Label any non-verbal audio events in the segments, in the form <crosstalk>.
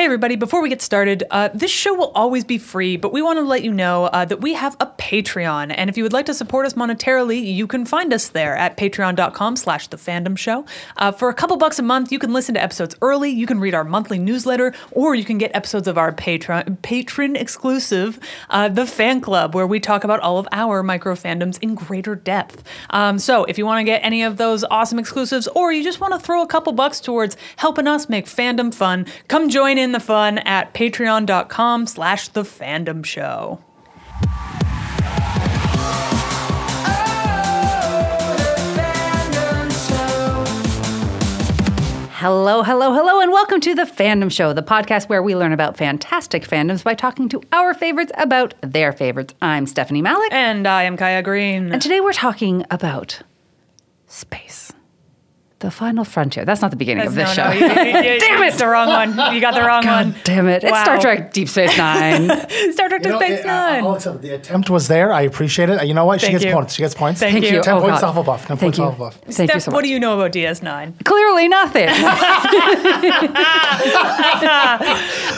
Hey, everybody, before we get started, uh, this show will always be free, but we want to let you know uh, that we have a Patreon. And if you would like to support us monetarily, you can find us there at patreon.com slash the fandom show. Uh, for a couple bucks a month, you can listen to episodes early, you can read our monthly newsletter, or you can get episodes of our patron, patron exclusive, uh, The Fan Club, where we talk about all of our micro fandoms in greater depth. Um, so if you want to get any of those awesome exclusives, or you just want to throw a couple bucks towards helping us make fandom fun, come join in the fun at patreon.com slash the fandom show. Hello, hello, hello, and welcome to the Fandom Show, the podcast where we learn about fantastic fandoms by talking to our favorites about their favorites. I'm Stephanie Malik, And I am Kaya Green. and today we're talking about space. The final frontier. That's not the beginning of this No, show. no, you- you- <laughs> you- Damn It's the wrong one. You <laughs> got the wrong God one. damn it. It's Star Trek Deep Space Nine. <laughs> Star Trek Deep Space it- Nine. I'll accept. The attempt was there. I appreciate it. You know what? She gets you. points. She gets points. Thank you. Ten Oh, points God. off Hufflepuff. Ten Thank points you. off Hufflepuff. Thank Steph, you so much. what do you know about DS9? Clearly nothing.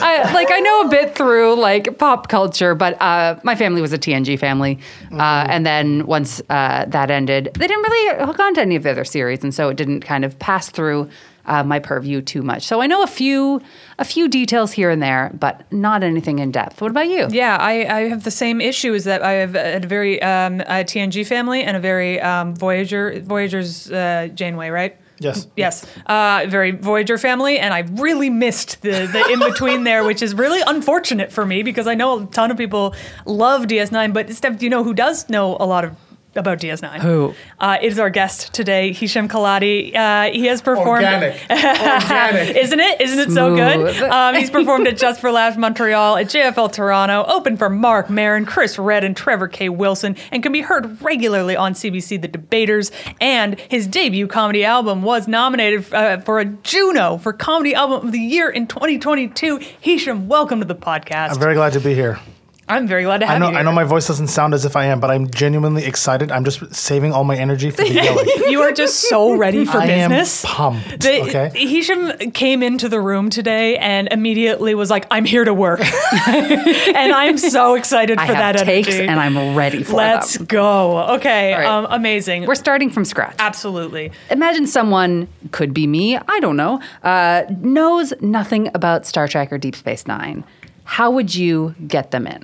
I, like I know a bit through like pop culture, but uh, my family was a TNG family, uh, and then once uh, that ended, they didn't really hook on to any of the other series, and so it didn't kind of pass through uh, my purview too much. So I know a few a few details here and there, but not anything in depth. What about you? Yeah, I, I have the same issue is that I have a very um, a TNG family and a very um, Voyager Voyager's uh, Janeway, right? Yes. Yes, uh, very Voyager family, and I really missed the, the in between there, which is really unfortunate for me because I know a ton of people love DS9. But Steph, do you know who does know a lot of about DS9? Who? Uh, it is our guest today, Hisham Kelati. Uh, he has performed. Organic. <laughs> Organic. Isn't it? Isn't it so good? Um, he's performed at Just for Laughs Montreal, at JFL Toronto, open for Marc Maron, Chris Redd, and Trevor K. Wilson, and can be heard regularly on CBC The Debaters. And his debut comedy album was nominated uh, for a Juno for Comedy Album of the Year in 2022. Hisham, welcome to the podcast. I'm very glad to be here. I'm very glad to have I know. you. Here. I know my voice doesn't sound as if I am, but I'm genuinely excited. I'm just saving all my energy for the yelling. <laughs> you are just so ready for I am business. pumped, The- okay? Hisham came into the room today and immediately was like, "I'm here to work," <laughs> and I'm so excited I for have that takes, energy. and I'm ready for Let's them. go. Okay, All right. um, amazing. We're starting from scratch. Absolutely. imagine someone could be me i don't know uh, knows nothing about star trek or deep space nine how would you get them in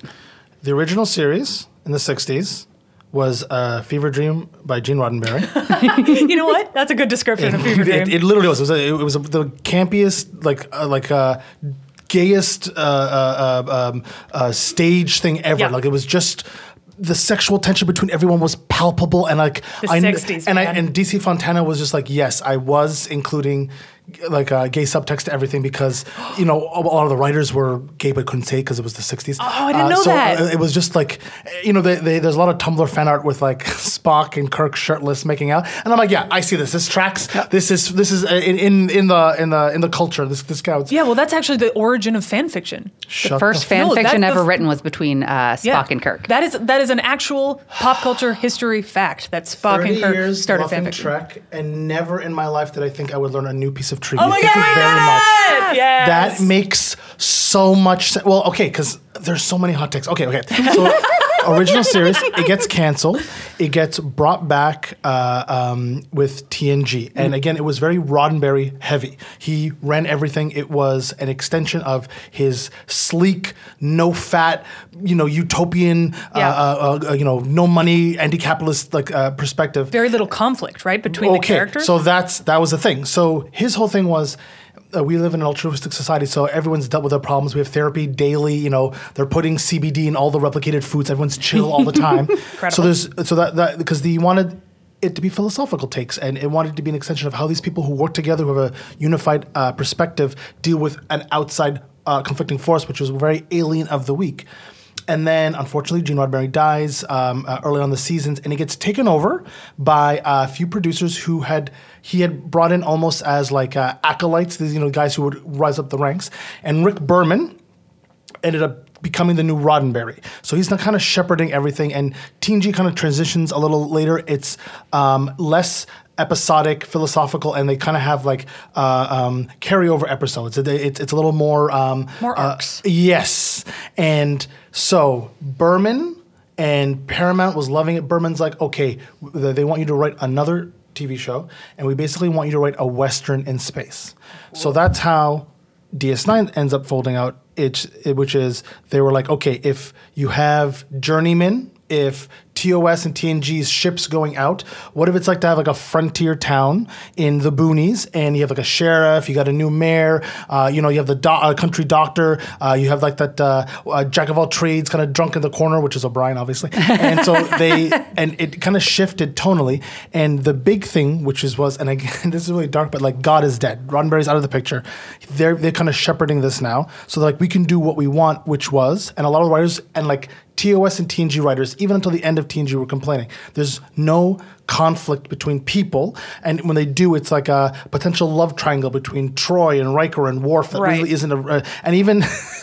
The original series in the '60s was uh, "Fever Dream" by Gene Roddenberry. <laughs> <laughs> You know what? That's a good description of Fever Dream. it, it literally was. It was, a, it was a, the campiest, like uh, like uh, gayest uh, uh, uh, um, uh, stage thing ever. Yeah. Like it was just. The sexual tension between everyone was palpable, and like The I kn- 60s, and I and DC Fontana was just like, yes, I was including like uh, gay subtext to everything because you know a lot of the writers were gay but couldn't say because it was the '60s. Oh, I didn't know so that. uh, it was just like, you know, they, they, there's a lot of Tumblr fan art with like <laughs> Spock and Kirk shirtless making out, and I'm like, yeah, I see this. This tracks. This is this is uh, in, in in the in the in the culture. This this counts. yeah, well, that's actually the origin of fan fiction. Shut the first f- fan No, that- fiction the ever f- written was between uh, spock Yeah. and kirk That is that is an actual pop culture history fact that Spock and Kirk years started fan fiction. Trek, and never in my life did I think I would learn a new piece of trivia. Oh my Thank god! you very much. Yes. That makes so much sense. Well, okay, because there's so many hot takes. Okay, okay. So, original series, it gets canceled. It gets brought back uh, um, with TNG. And again, it was very Roddenberry heavy. He ran everything. It was an extension of his sleek, no fat, you know, utopian, Yeah. uh, uh, uh, you know, no money, anti capitalist like uh, perspective very little conflict, right, between the characters. so that's that was the thing. So his whole thing was. Uh, we live in an altruistic society, so everyone's dealt with their problems. We have therapy daily. You know, they're putting CBD in all the replicated foods. Everyone's chill all the time. <laughs> so there's so that that because he wanted it to be philosophical takes, and it wanted to be an extension of how these people who work together, who have a unified uh, perspective, deal with an outside uh, conflicting force, which was very alien of the week. And then, unfortunately, Gene Roddenberry dies um, uh, early on the seasons, and he gets taken over by a few producers who had he had brought in almost as like uh, acolytes, these you know guys who would rise up the ranks. And Rick Berman ended up becoming the new Roddenberry. So he's kind of shepherding everything, and TNG kind of transitions a little later. It's um, less episodic, philosophical, and they kind of have like uh, um, carryover episodes. It, it's it's a little more um, More uh, arcs. yes, and so Berman and Paramount was loving it. Berman's like, okay, they want you to write another TV show, and we basically want you to write a western in space. So that's how DS9 ends up folding out. It, which is they were like, okay, if you have Journeyman, if TOS and TNG's ships going out, what if it's like to have like a frontier town in the boonies, and you have like a sheriff, you got a new mayor, uh, you know, you have the do- uh, country doctor, uh, you have like that uh, uh, jack of all trades kind of drunk in the corner, which is O'Brien, obviously, <laughs> and so they and it kind of shifted tonally, and the big thing, which is was, and again, <laughs> this is really dark, but like God is dead, Roddenberry's out of the picture, they're they're kind of shepherding this now, so like we can do what we want, which was, and a lot of writers and like TOS and TNG writers, even until the end of TNG, were complaining. There's no conflict between people, and when they do, it's like a potential love triangle between Troi and Riker and Worf that Right. really isn't a. Uh, and even <laughs>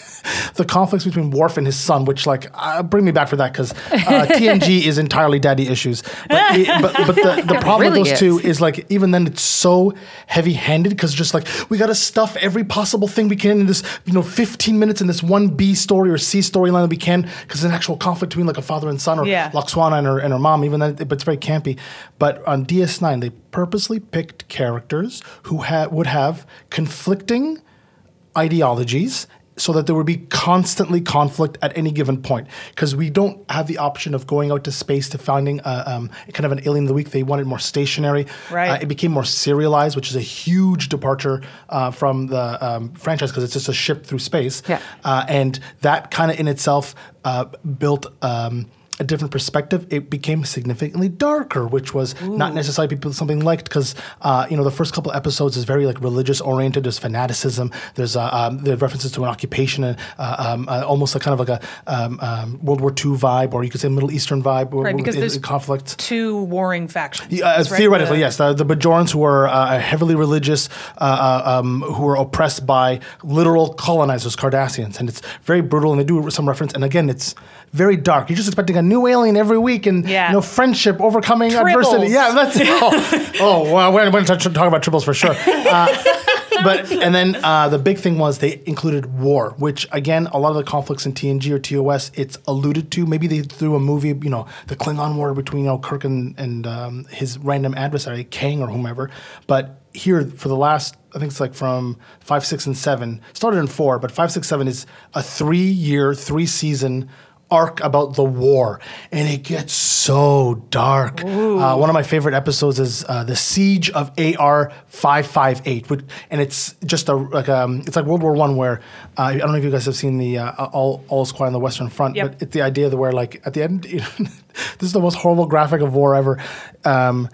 the conflicts between Worf and his son, which like uh, bring me back for that because uh, <laughs> TNG is entirely daddy issues. But it- but, but the, the <laughs> problem really with those is. two is like even then it's so heavy handed because just like we got to stuff every possible thing we can in this you know 15 minutes in this one B story or C storyline that we can because it's an actual conflict between like a father and son or Yeah. And her and her mom even then but it's very campy but on DS9 they purposely picked characters who ha- would have conflicting ideologies so that there would be constantly conflict at any given point because we don't have the option of going out to space to finding a, um, kind of an alien of the week they wanted more stationary Right. Uh, it became more serialized which is a huge departure uh, from the um, franchise because it's just a ship through space Yeah. uh, and that kind of in itself uh, built um, a different perspective. It became significantly darker, which was not necessarily people something liked because uh, you know the first couple episodes is very like religious oriented. There's fanaticism. There's uh, um, there references to an occupation and uh, um, uh, almost like kind of like a um, um, World War II vibe, or you could say Middle Eastern vibe, or, Right, because there's conflict. Two warring factions. Yeah, uh, right? theoretically, The- yes. The, the Bajorans, who are uh, heavily religious, um, who are oppressed by literal colonizers, Cardassians, and it's very brutal. And they do some reference, and again, it's very dark. You're just expecting a new alien every week, and Yeah. you know, friendship, overcoming Tribbles. adversity. Yeah, that's oh, <laughs> oh well, we're going to talk about Tribbles for sure. Uh, <laughs> but and then uh, the big thing was they included war, which again, a lot of the conflicts in TNG or TOS, it's alluded to. Maybe they threw a movie, you know, the Klingon war between you know Kirk and, and um, his random adversary Kang or whomever. But here for the last, I think it's like from five, six, and seven. Started in four, but five, six, seven is a three-year, three-season arc about the war, and it gets so dark. Uh, one of my favorite episodes is uh, the siege of AR five five eight, and it's just a like um, it's like World War One, where uh, I don't know if you guys have seen the uh, All All is Quiet on the Western Front, Yep. but it's the idea that where like at the end, <laughs> this is the most horrible graphic of war ever. Um,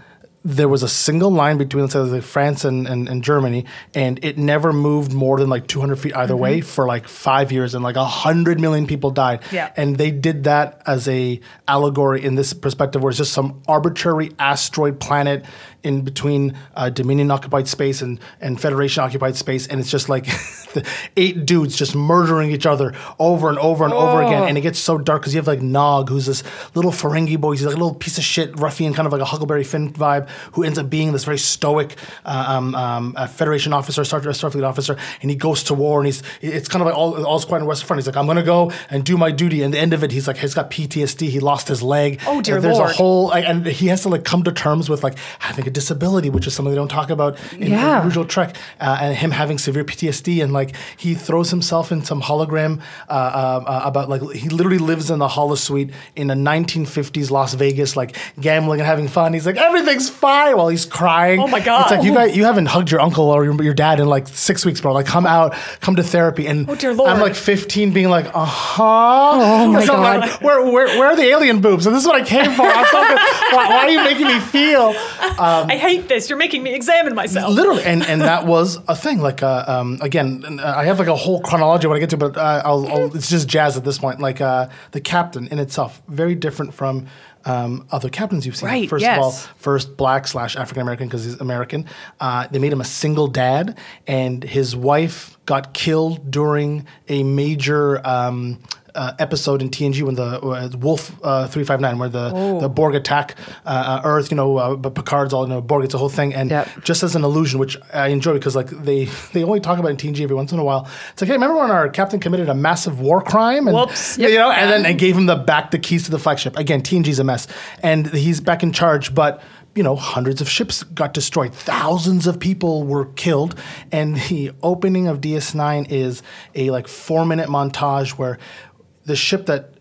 there was a single line between let's say like France and, and, and Germany, and it never moved more than like 200 feet either way mm-hmm. for like five years, and like 100 million people died. Yeah. And they did that as a allegory in this perspective, where it's just some arbitrary asteroid planet in between uh, Dominion occupied space and, and Federation occupied space, and it's just like <laughs> the eight dudes just murdering each other over and over and over again, and it gets so dark because you have like Nog, who's this little Ferengi boy, he's like a little piece of shit ruffian, kind of like a Huckleberry Finn vibe, who ends up being this very stoic uh, um, um, uh, Federation officer, Star- Starfleet officer, and he goes to war, and he's it's kind of like all all's quiet on the Western Front. He's like, I'm gonna go and do my duty, and the end of it, he's like, he's got PTSD, he lost his leg. Oh, dear And There's Lord. a whole, and he has to like come to terms with like having a disability, which is something they don't talk about in, Yeah. original Trek, uh, and him having severe PTSD, and like he throws himself in some hologram uh, uh, uh, about like he literally lives in the holosuite in a 1950s Las Vegas, like gambling and having fun. He's like everything's fine while he's crying. Oh my God. It's like you guys, you haven't hugged your uncle or your, your dad in like six weeks, bro. Like come out, come to therapy, and Oh, dear Lord. I'm like 15, being like, uh huh. Oh, my so God. like, where, where, where are the alien boobs? And this is what I came for. Why, why are you making me feel? I hate this. You're making me examine myself. Literally, and and that was a thing. Like, uh, um, again, uh, I have like a whole chronology when I get to, but uh, I'll, I'll, it's just jazz at this point. Like uh, the captain in itself, very different from um, other captains you've seen. Right, First of all, yes. first black slash African American because he's American. Uh, they made him a single dad, and his wife got killed during a major. Um, uh, episode in TNG when the uh, Wolf uh, three five nine, where the the Borg attack uh, Earth. You know, uh, but Picard's all you know Borg. It's a whole thing, and Yep. just as an illusion, which I enjoy because like they <laughs> they only talk about in TNG every once in a while. It's like, hey, remember when our captain committed a massive war crime? And, Whoops. You know, and then and gave him the back the keys to the flagship. Again, TNG's a mess, and he's back in charge, but. You know, hundreds of ships got destroyed. Thousands of people were killed, and the opening of DS9 is a like four minute montage where the ship that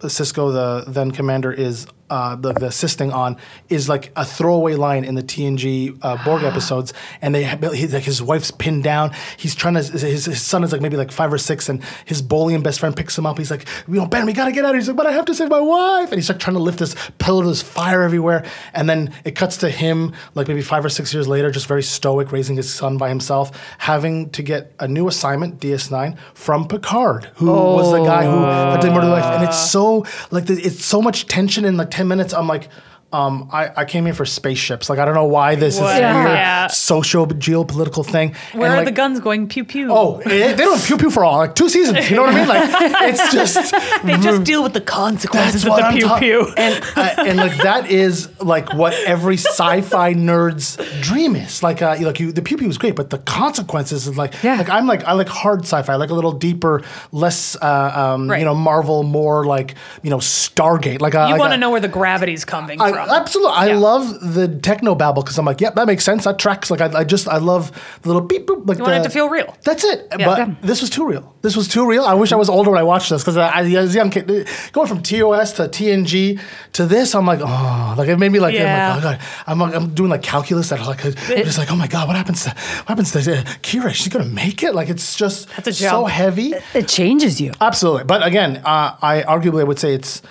Sisko, the then commander, is uh, the, the assisting on is like a throwaway line in the TNG uh, Borg episodes, and they he, like his wife's pinned down. He's trying to his, his son is like maybe like five or six, and his Bolian best friend picks him up. He's like, you know, Ben, we gotta get out of here. He's like, but I have to save my wife, and he's like trying to lift this pillar. There's fire everywhere, and then it cuts to him like maybe five or six years later, just very stoic, raising his son by himself, having to get a new assignment, DS9, from Picard, who was the guy who did Murder Life, and it's so like it's so much tension in like ten minutes. I'm like. Um, I, I came here for spaceships. Like I don't know why this What? is a Yeah. weird Yeah. socio geopolitical thing. Where And, are like, the guns going? Pew pew. Oh, eh, they don't pew pew for all like two seasons. You know what I mean? Like <laughs> it's just they just deal with the consequences that's of what the I'm pew ta- pew. And uh, and like that is like what every sci-fi nerd's dream is. Like uh, like you, the pew pew is great, but the consequences is like Yeah. like I'm like I like hard sci-fi. I like a little deeper, less uh, um, Right. you know Marvel, more like you know Stargate. Like uh, you like want to know where the gravity's coming I, from. Absolutely, I Yeah. love the techno babble because I'm like, yep, that makes sense. That tracks. Like, I, I just, I love the little beep boop. Like, You want it to feel real. That's it. Yeah. But Yeah. this was too real. This was too real. I wish I was older when I watched this because I, I was a young kid. Going from TOS to TNG to this, I'm like, oh, like it made me like, Yeah. I'm, like, oh, God. I'm, like, I'm doing like calculus. That like, I'm just like, oh my god, what happens to, what happens to uh, Kira? She's gonna make it. Like, it's just so heavy. It changes you. Absolutely, but again, uh, I arguably I would say it's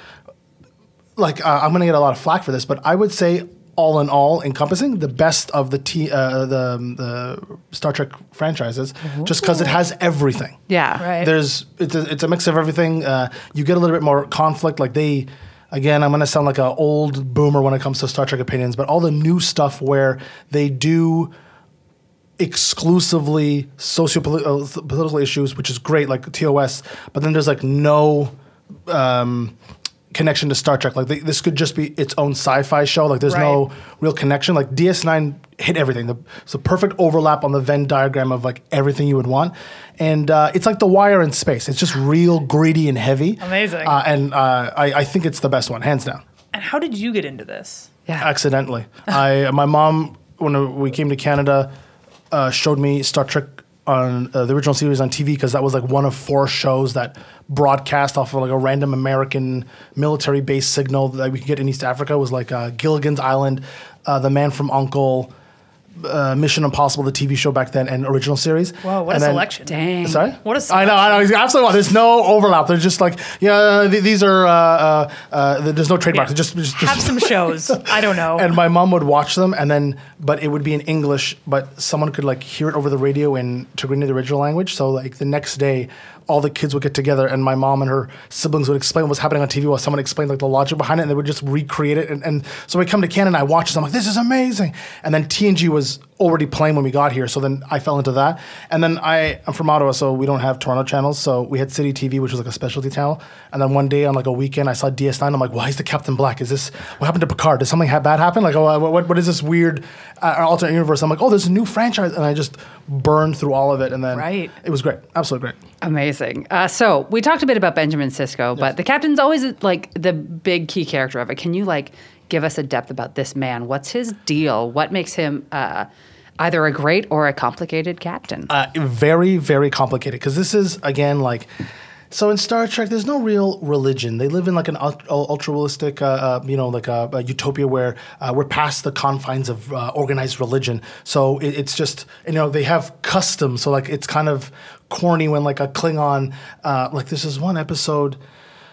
like uh, I'm going to get a lot of flack for this, but I would say all in all, encompassing the best of the T, uh, the the Star Trek franchises, just because it has everything. Yeah. Right. There's it's a, it's a mix of everything. Uh, you get a little bit more conflict. Like they, again, I'm going to sound like an old boomer when it comes to Star Trek opinions, but all the new stuff where they do exclusively socio-political issues, which is great, like TOS. But then there's like no um, connection to Star Trek. Like they, this could just be its own sci-fi show. Like there's no real connection. Like DS9 hit everything. The, it's a perfect overlap on the Venn diagram of like everything you would want. And uh, it's like The Wire in space. It's just real greedy and heavy. Amazing. Uh, and uh, I, I think it's the best one, hands down and how did you get into this? Yeah. accidentally. I my mom when we came to Canada uh, showed me Star Trek on uh, the original series on TV because that was like one of four shows that broadcast off of like a random American military base signal that we could get in East Africa. Was like uh, Gilligan's Island, uh, The Man from Uncle. Uh, Mission Impossible, the TV show back then, and original series. Whoa, what And a then- selection. Dang. Sorry. What a I know. I know. Absolutely. There's no overlap. They're just like yeah. th- these are uh, uh, uh, there's no trademarks. Yeah. Just, just, Have some shows. I don't know. <laughs> and my mom would watch them and then but it would be in english but someone could like hear it over the radio in Tigrinya, the original language so like the next day all the kids would get together and my mom and her siblings would explain what was happening on tv while someone explained like the logic behind it and they would just recreate it. And, and so we come to canada and i watch this. I'm like this is amazing. And then tng was already playing when we got here so then i fell into that. And then i i'm from ottawa so we don't have toronto channels. So we had city tv which was like a specialty channel. And then one day on like a weekend i saw ds9 i'm like why is the captain black? Is this what happened to picard? Did something ha- bad happen? Like oh, what, what is this weird uh, alternate universe? I'm like oh there's a new franchise. And i just burned through all of it. And then Right. it was great. Absolutely great Amazing. Uh, so we talked a bit about Benjamin Sisko, but the captain's always like the big key character of it. Can you like give us a depth about this man? What's his deal? What makes him uh, either a great or a complicated captain? uh, very very complicated because this is again like so in Star Trek, there's no real religion. They live in like an ult- ultra realistic, uh, uh, you know, like a, a utopia where uh, we're past the confines of uh, organized religion. So it, it's just, you know, they have customs. So like it's kind of corny when like a Klingon, uh, like this is one episode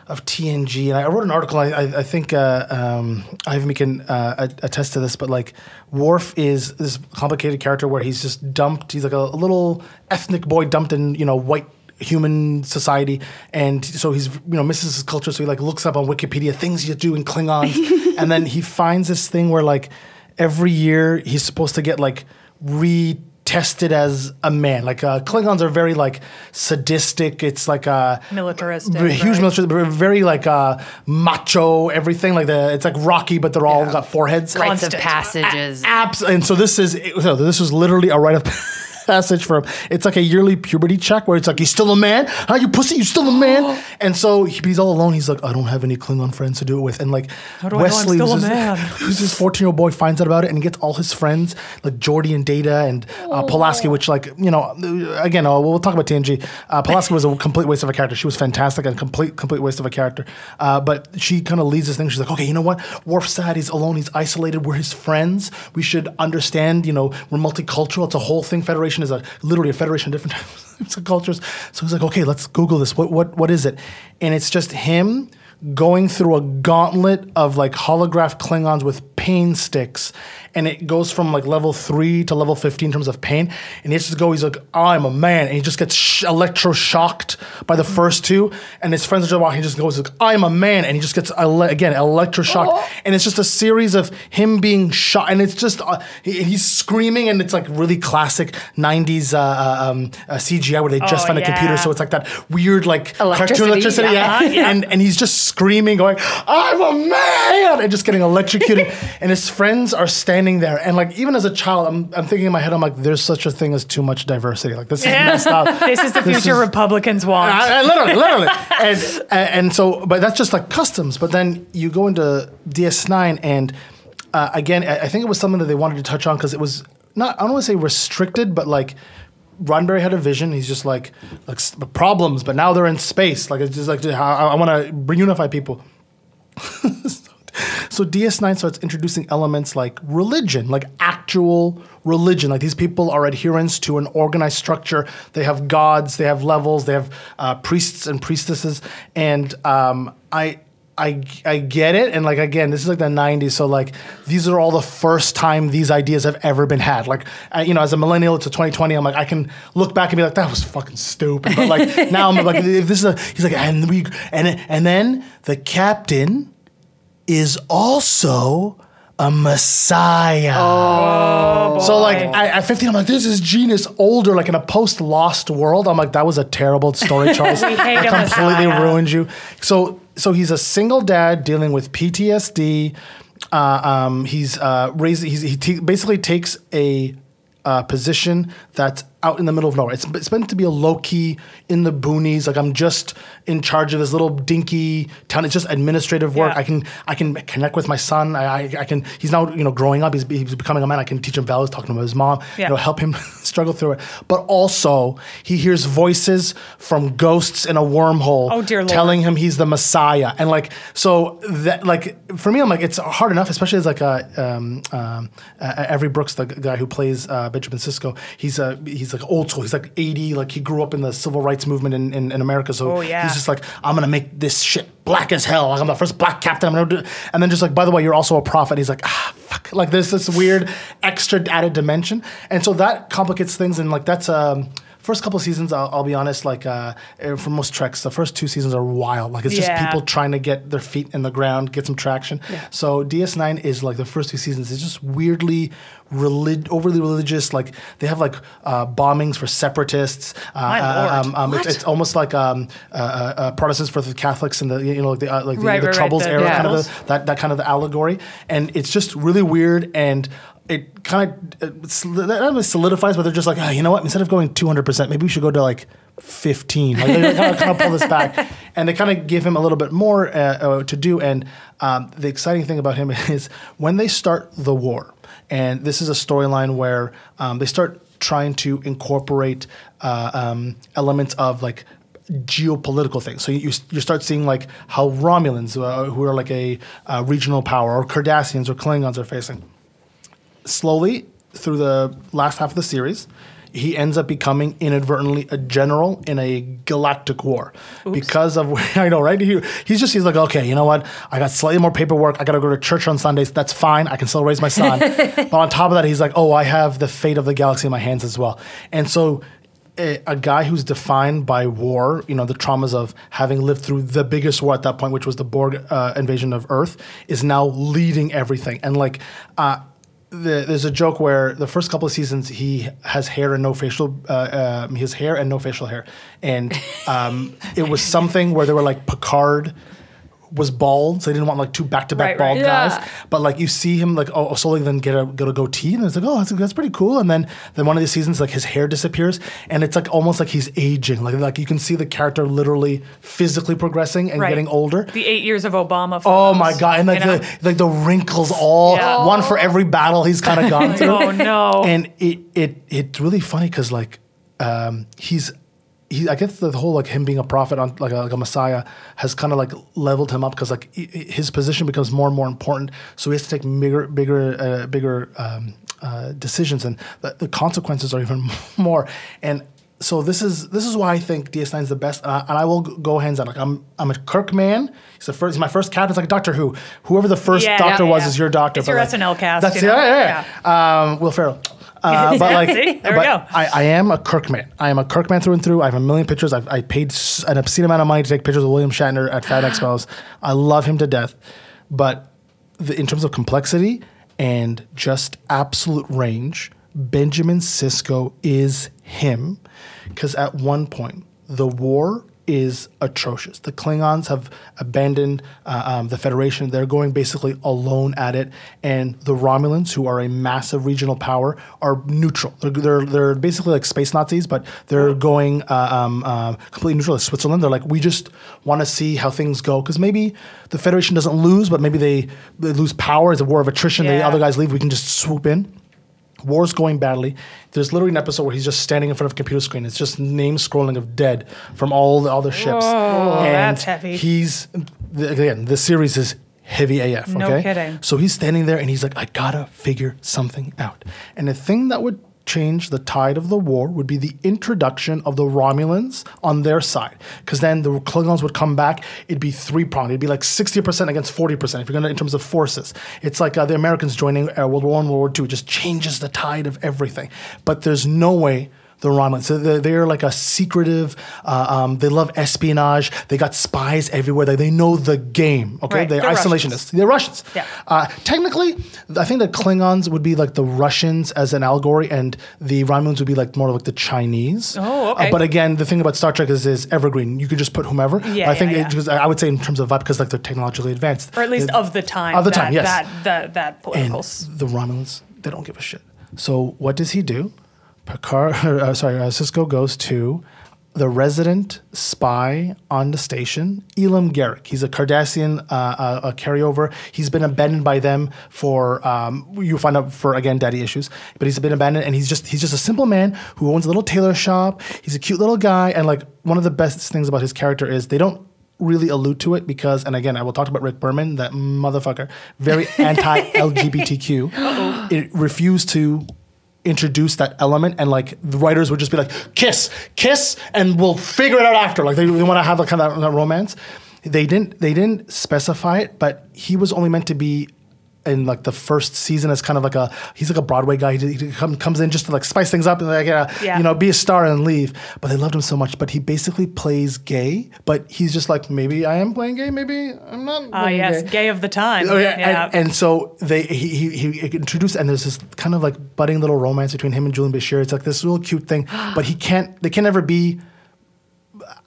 of TNG, and I wrote an article. I, I, I think uh, um, Ivan can uh, attest to this, but like Worf is this complicated character where he's just dumped. He's like a, a little ethnic boy dumped in you know white human society, and so he's you know misses his culture. So he like looks up on Wikipedia things you do in Klingons, <laughs> and then he finds this thing where like every year he's supposed to get like re tested as a man. Like uh, Klingons are very like sadistic. It's like a Militaristic, very huge right. military, very like uh, macho. Everything like the it's like Rocky, but they're all got foreheads. Rites of Constant. passages. Abs- and so this is so this was literally a rite of <laughs> passage for him. It's like a yearly puberty check where it's like he's still a man. Huh? You pussy, you still a man. <gasps> and so he, he's all alone. He's like, I don't have any Klingon friends to do it with. And like do I know I'm Wesley, still who's a this- man? <laughs> who's this fourteen year old boy, finds out about it and he gets all his friends like Geordi and Data and uh, Pulaski, which like you know again uh, we'll talk about TNG. Uh, Pulaski was a complete waste of a character. She was fantastic and complete complete waste of a character. Uh, but she kind of leads this thing. She's like, okay, you know what? Worf's sad. He's alone. He's isolated. We're his friends. We should understand. You know, we're multicultural. It's a whole thing. Federation is a literally a federation of different <laughs> types of cultures. So he's like, okay, let's Google this. What what what is it? And it's just him going through a gauntlet of like holograph Klingons with pain sticks. And it goes from like level three to level 15 in terms of pain. And he has to go, he's like, I'm a man. And he just gets sh- electroshocked by the first two. And his friends are just walking, he just goes, like, I'm a man. And he just gets, ele- again, electroshocked. And it's just a series of him being shot. And it's just, uh, he, he's screaming. And it's like really classic 90s uh, uh, um, uh, CGI where they just Oh, found a computer. So it's like that weird, like Electricity, cartoon electricity. yeah. <laughs> Yeah. And, and he's just screaming, going, I'm a man. And just getting electrocuted. <laughs> and his friends are standing there. And like, even as a child, I'm, I'm thinking in my head, I'm like, there's such a thing as too much diversity. Like, this is messed up. <laughs> This is the This future is- Republicans want. I, I literally, literally, <laughs> and, and so, but that's just like customs. But then you go into DS9, and uh, again, I I think it was something that they wanted to touch on because it was not. I don't want to say restricted, but like Roddenberry had a vision. He's just like like problems, but now they're in space. Like it's just like I, I want to reunify people. <laughs> So DS9 starts introducing elements like religion, like actual religion. Like these people are adherents to an organized structure. They have gods, they have levels, they have uh, priests and priestesses. And um, I, I, I get it. And like again, this is like the '90s, so like these are all the first time these ideas have ever been had. Like I, you know, as a millennial to 2020, I'm like I can look back and be like that was fucking stupid. But like <laughs> now I'm like if this is a he's like and we and and then the captain is also a messiah. Oh, so like I, at 15, I'm like, this is genius. Older, like in a post Lost world, I'm like, that was a terrible story, <laughs> Charles. We hate It completely messiah. ruined you. So so he's a single dad dealing with PTSD. Uh, um, he's uh. He's, he t- basically takes a uh, position that's out in the middle of nowhere. It's, it's meant to be a low key in the boonies. Like I'm just in charge of this little dinky town. It's just administrative work. Yeah. I can I can connect with my son. I, I, I can. He's now you know growing up. He's, he's becoming a man. I can teach him values. Talking to his mom. Yeah. You know, help him <laughs> struggle through it. But also he hears voices from ghosts in a wormhole. Oh, dear Lord. Telling him he's the Messiah. And like so that like for me, I'm like it's hard enough, especially as like a um, um, uh, Avery Brooks, the guy who plays uh, Benjamin Sisko. He's a he's like old school. He's like 80. Like he grew up in the civil rights movement in, in, in America. So Oh, yeah. he's just like I'm gonna make this shit black as hell. Like I'm the first black captain. I'm gonna do. And then just like by the way, you're also a prophet. He's like ah fuck. Like there's this weird extra added dimension, and so that complicates things. And like that's um. First couple seasons, I'll, I'll be honest. Like uh, eh, for most treks, the first two seasons are wild. Like it's just people trying to get their feet in the ground, get some traction. So DS9 is like the first two seasons. It's just weirdly relig- overly religious. Like they have like uh, bombings for separatists. Uh, My uh, lord. um, um, it's, What? it's almost like um, uh, uh, Protestants versus Catholics and the you know like the, uh, like the, Right, the right, right, Troubles the era kind of the, that that kind of the allegory. And it's just really weird and. It kind of not solidifies, but they're just like, oh, you know what? Instead of going 200%, maybe we should go to like 15. Like they kind of, kind of pull this back, <laughs> and they kind of give him a little bit more uh, uh, to do. And um, the exciting thing about him <laughs> is when they start the war, and this is a storyline where um, they start trying to incorporate uh, um, elements of like geopolitical things. So you, you start seeing like how Romulans, uh, who are like a uh, regional power, or Cardassians or Klingons are facing. Slowly through the last half of the series, he ends up becoming inadvertently a general in a galactic war. Because of <laughs> I know right? He, he's just he's like okay you know what? I got slightly more paperwork. I got to go to church on Sundays. That's fine. I can still raise my son. <laughs> But on top of that he's like oh I have the fate of the galaxy in my hands as well. And so a, a guy who's defined by war, you know, the traumas of having lived through the biggest war at that point, which was the Borg uh, invasion of Earth, is now leading everything. And like, uh, the, there's a joke where the first couple of seasons he has hair and no facial, uh, um, his hair and no facial hair, and um, it was something where they were like Picard was bald, so they didn't want like two back to back right. bald Yeah. guys. But like you see him like oh slowly then get a get a goatee, and it's like oh that's, that's pretty cool. And then then one of these seasons like his hair disappears, and it's like almost like he's aging. Like like you can see the character literally physically progressing and Right. getting older. The eight years of Obama. Oh my god! And like the like the wrinkles, all Yeah. one for every battle he's kind of gone <laughs> through. Oh, no. And it it it's really funny because like um, he's he I guess the whole like him being a prophet on like a, like a messiah has kind of like leveled him up because like i- his position becomes more and more important. So he has to take bigger bigger uh, bigger um, uh, decisions, and the, the consequences are <laughs> even more. And so this is this is why I think DS9 is the best, uh, and I will go hands on. Like I'm I'm a Kirk man. He's the first. He's my first captain. It's like Doctor Who. Whoever the first Yeah, Doctor yeah, was yeah. is your doctor. It's but, your like, SNL cast, That's you know? yeah, yeah, yeah. Um, Will Ferrell. Uh, <laughs> but like, See? There we go. I, I am a Kirkman. I am a Kirkman through and through. I have a million pictures. I've I paid s- an obscene amount of money to take pictures of William Shatner at Fat <gasps> Expos. I love him to death, but the, in terms of complexity and just absolute range, Benjamin Sisko is him. Because at one point, the war is atrocious. The Klingons have abandoned uh, um, the Federation. They're going basically alone at it, and the Romulans, who are a massive regional power, are neutral. They're they're, they're basically like space Nazis, but they're going uh, um, um, completely neutral. As Switzerland, they're like, we just want to see how things go because maybe the Federation doesn't lose, but maybe they, they lose power. It's a war of attrition. The other guys leave. We can just swoop in war's going badly. There's literally an episode where he's just standing in front of a computer screen. It's just name scrolling of dead from all the other ships. Oh, Whoa, and that's heavy. He's again, the series is heavy AF. No kidding. So he's standing there and he's like, I gotta figure something out. And the thing that would change the tide of the war would be the introduction of the Romulans on their side. Because then the Klingons would come back, it'd be three pronged. It'd be like 60% against 40% if you're gonna, in terms of forces. It's like uh, the Americans joining uh, World War One, World War Two. It just changes the tide of everything. But there's no way the Romulans. So they're, they're like a secretive. Uh, um, they love espionage. They got spies everywhere. They, they know the game. Okay, Right. they're, They're isolationists. They're Russians. Yeah. Uh, technically, I think the Klingons would be like the Russians as an allegory, and the Romulans would be like more like the Chinese. Oh, okay. Uh, but again, the thing about Star Trek is is evergreen. You could just put whomever. Yeah, But I think yeah, yeah. because I would say in terms of vibe because like they're technologically advanced, or at least It- of the time. Of the that, time, yes. That that that and political. s- the Romulans, they don't give a shit. So what does he do? Picard, <laughs> uh, sorry, uh, Sisko goes to the resident spy on the station, Elim Garak. He's a Cardassian uh, uh, a carryover. He's been abandoned by them for um, you find out for again daddy issues, but he's been abandoned and he's just he's just a simple man who owns a little tailor shop. He's a cute little guy, and like one of the best things about his character is they don't really allude to it because, and again, I will talk about Rick Berman, that motherfucker, very <laughs> anti-LGBTQ. It refused to introduce that element, and like the writers would just be like, "Kiss, kiss, and we'll figure it out after." Like they, they want to have that kind of that romance. They didn't. They didn't specify it, but he was only meant to be in like the first season as kind of like a he's like a Broadway guy. He, he come, comes in just to like spice things up and like uh, Yeah. you know be a star and leave. But they loved him so much. But he basically plays gay. But he's just like maybe I am playing gay, maybe I'm not. Ah, playing yes, gay. gay of the time. Oh yeah, yeah. And, and so they he, he he introduced and there's this kind of like budding little romance between him and Julian Bashir. It's like this little cute thing, <gasps> but he can't. They can never be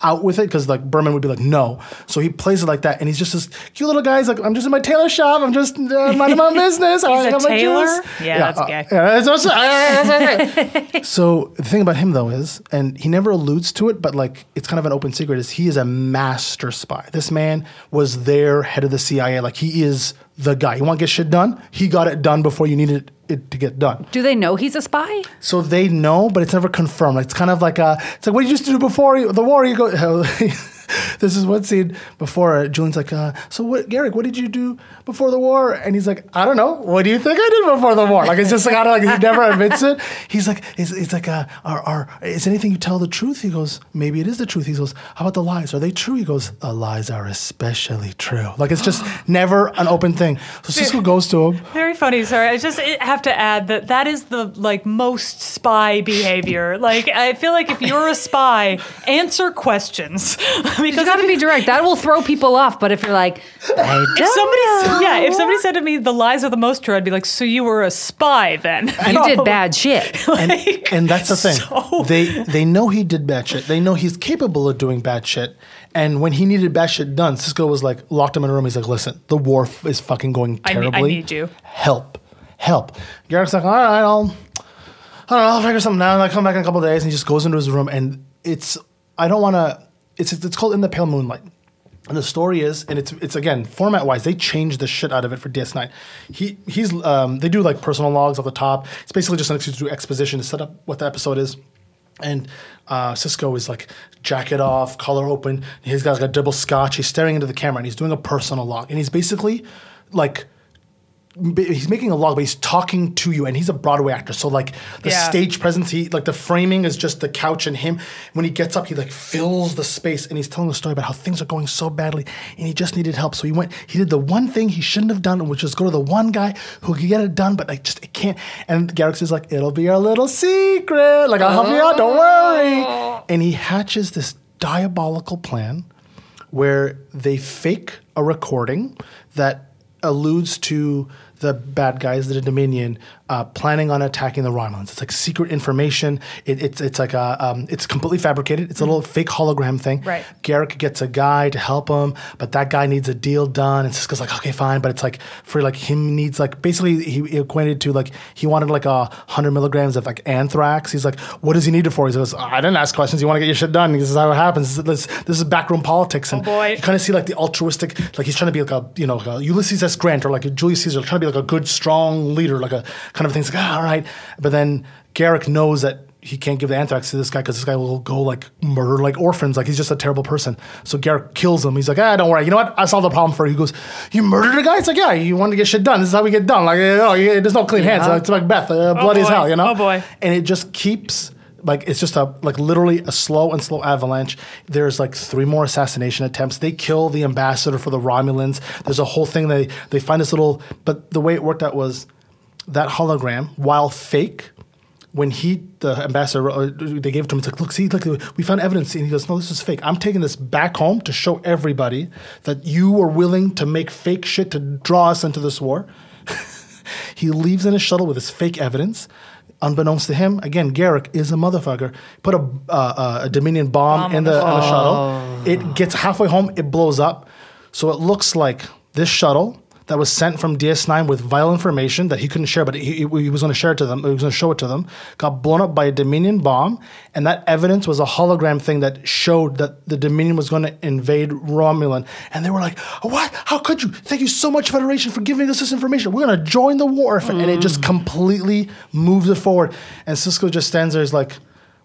out with it because like Berman would be like no. So he plays it like that, and he's just this cute little guy. He's like, I'm just in my tailor shop. I'm just uh, minding my <laughs> business. I He's a tailor? juice." Yeah, that's uh, gay. yeah, that's also- that's <laughs> so the thing about him though is, and he never alludes to it, but like it's kind of an open secret, is he is a master spy. This man was their head of the CIA. Like he is the guy. You want to get shit done? He got it done before you needed it to get done. Do they know he's a spy? So they know, but it's never confirmed. It's kind of like a, it's like what did you used to do before the war? You go. <laughs> <laughs> this is one scene before Julian's like, uh, so what, Garak? What did you do before the war? And he's like, I don't know. What do you think I did before the war? Like it's just like kind of like he never <laughs> admits it. He's like, it's, it's like, uh, are, are is anything you tell the truth? He goes, maybe it is the truth. He goes, how about the lies? Are they true? He goes, the lies are especially true. Like it's just <gasps> never an open thing. So Sisko goes to him. Very funny. Sorry, I just have to add that that is the like most spy behavior. Like I feel like if you're a spy, answer questions <laughs> <laughs> because You got to be direct. That will throw people off. But if you're like, <laughs> I If don't somebody, know. yeah, if somebody said to me, "The lies are the most true," I'd be like, "So you were a spy then?" you did <laughs> bad shit. and, Like, and that's the thing. so- They they know he did bad shit. They know he's capable of doing bad shit. And when he needed bad shit done, Sisko was like locked him in a room. He's like, "Listen, the war f- is fucking going I need- I need you." Help, help." Garak's like, "All right, I'll, I don't know, I'll figure something out." And I come back in a couple of days, and he just goes into his room, and it's I don't want to. It's it's called In the Pale Moonlight. And the story is, and it's it's again format wise, they changed the shit out of it for DS9. He he's um, they do like personal logs off the top. It's basically just an excuse to do exposition to set up what the episode is. And uh, Sisko is like jacket off, collar open. He's got like a double scotch. He's staring into the camera and he's doing a personal log. And he's basically like he's making a log, but he's talking to you, and he's a Broadway actor. So like the Yeah. stage presence, he like the framing is just the couch and him. When he gets up, he like fills the space, and he's telling a story about how things are going so badly, and he just needed help. So he went, he did the one thing he shouldn't have done, which was go to the one guy who could get it done, but like just it can't. And Garak is like, "It'll be our little secret. Like I'll help you out. Don't worry." Oh. And he hatches this diabolical plan where they fake a recording that alludes to the bad guys, the Dominion, uh, planning on attacking the Romulans. It's like secret information. It, it's it's like a um, it's completely fabricated. It's a little fake hologram thing. Right. Garak gets a guy to help him, but that guy needs a deal done. And Sisko's like, okay, fine, but it's like for like him needs like basically he, he equated to like he wanted like a hundred milligrams of like anthrax. He's like, what does he need it for? He goes, I didn't ask questions. You want to get your shit done. This is how it happens. This, this, this is backroom politics. And Oh, boy. you kind of see like the altruistic, like he's trying to be like a you know like a Ulysses S. Grant or like a Julius Caesar, trying to be like a good strong leader, like a kind of thing. It's like ah, all right, but then Garak knows that he can't give the anthrax to this guy because this guy will go like murder like orphans. Like he's just a terrible person. So Garak kills him. He's like, ah, don't worry. You know what? I solved the problem for you. He goes, you murdered a guy? It's like, yeah, you wanted to get shit done. This is how we get done. Like, oh, yeah, there's no clean hands. It's like Beth, uh, bloody as boy. hell, you know? Oh, boy. And it just keeps like it's just a like literally a slow and slow avalanche. There's like three more assassination attempts. They kill the ambassador for the Romulans. There's a whole thing. They they find this little. But the way it worked out was that hologram, while fake, when he the ambassador uh, they gave it to him, it's like look, see, look, we found evidence, and he goes, no, this is fake. I'm taking this back home to show everybody that you were willing to make fake shit to draw us into this war. <laughs> He leaves in his shuttle with his fake evidence. Unbeknownst to him, again, Garak is a motherfucker. Put a, uh, uh, a Dominion bomb, Bomb in the, the on the shuttle. It gets halfway home, it blows up. So it looks like this shuttle that was sent from DS9 with vital information that he couldn't share, but he, he, was going to share it to them. He was going to show it to them. Got blown up by a Dominion bomb, and that evidence was a hologram thing that showed that the Dominion was going to invade Romulan. And they were like, "What? How could you? Thank you so much, Federation, for giving us this information. We're going to join the war." And it just mm. completely moves it forward. And Sisko just stands there, is like,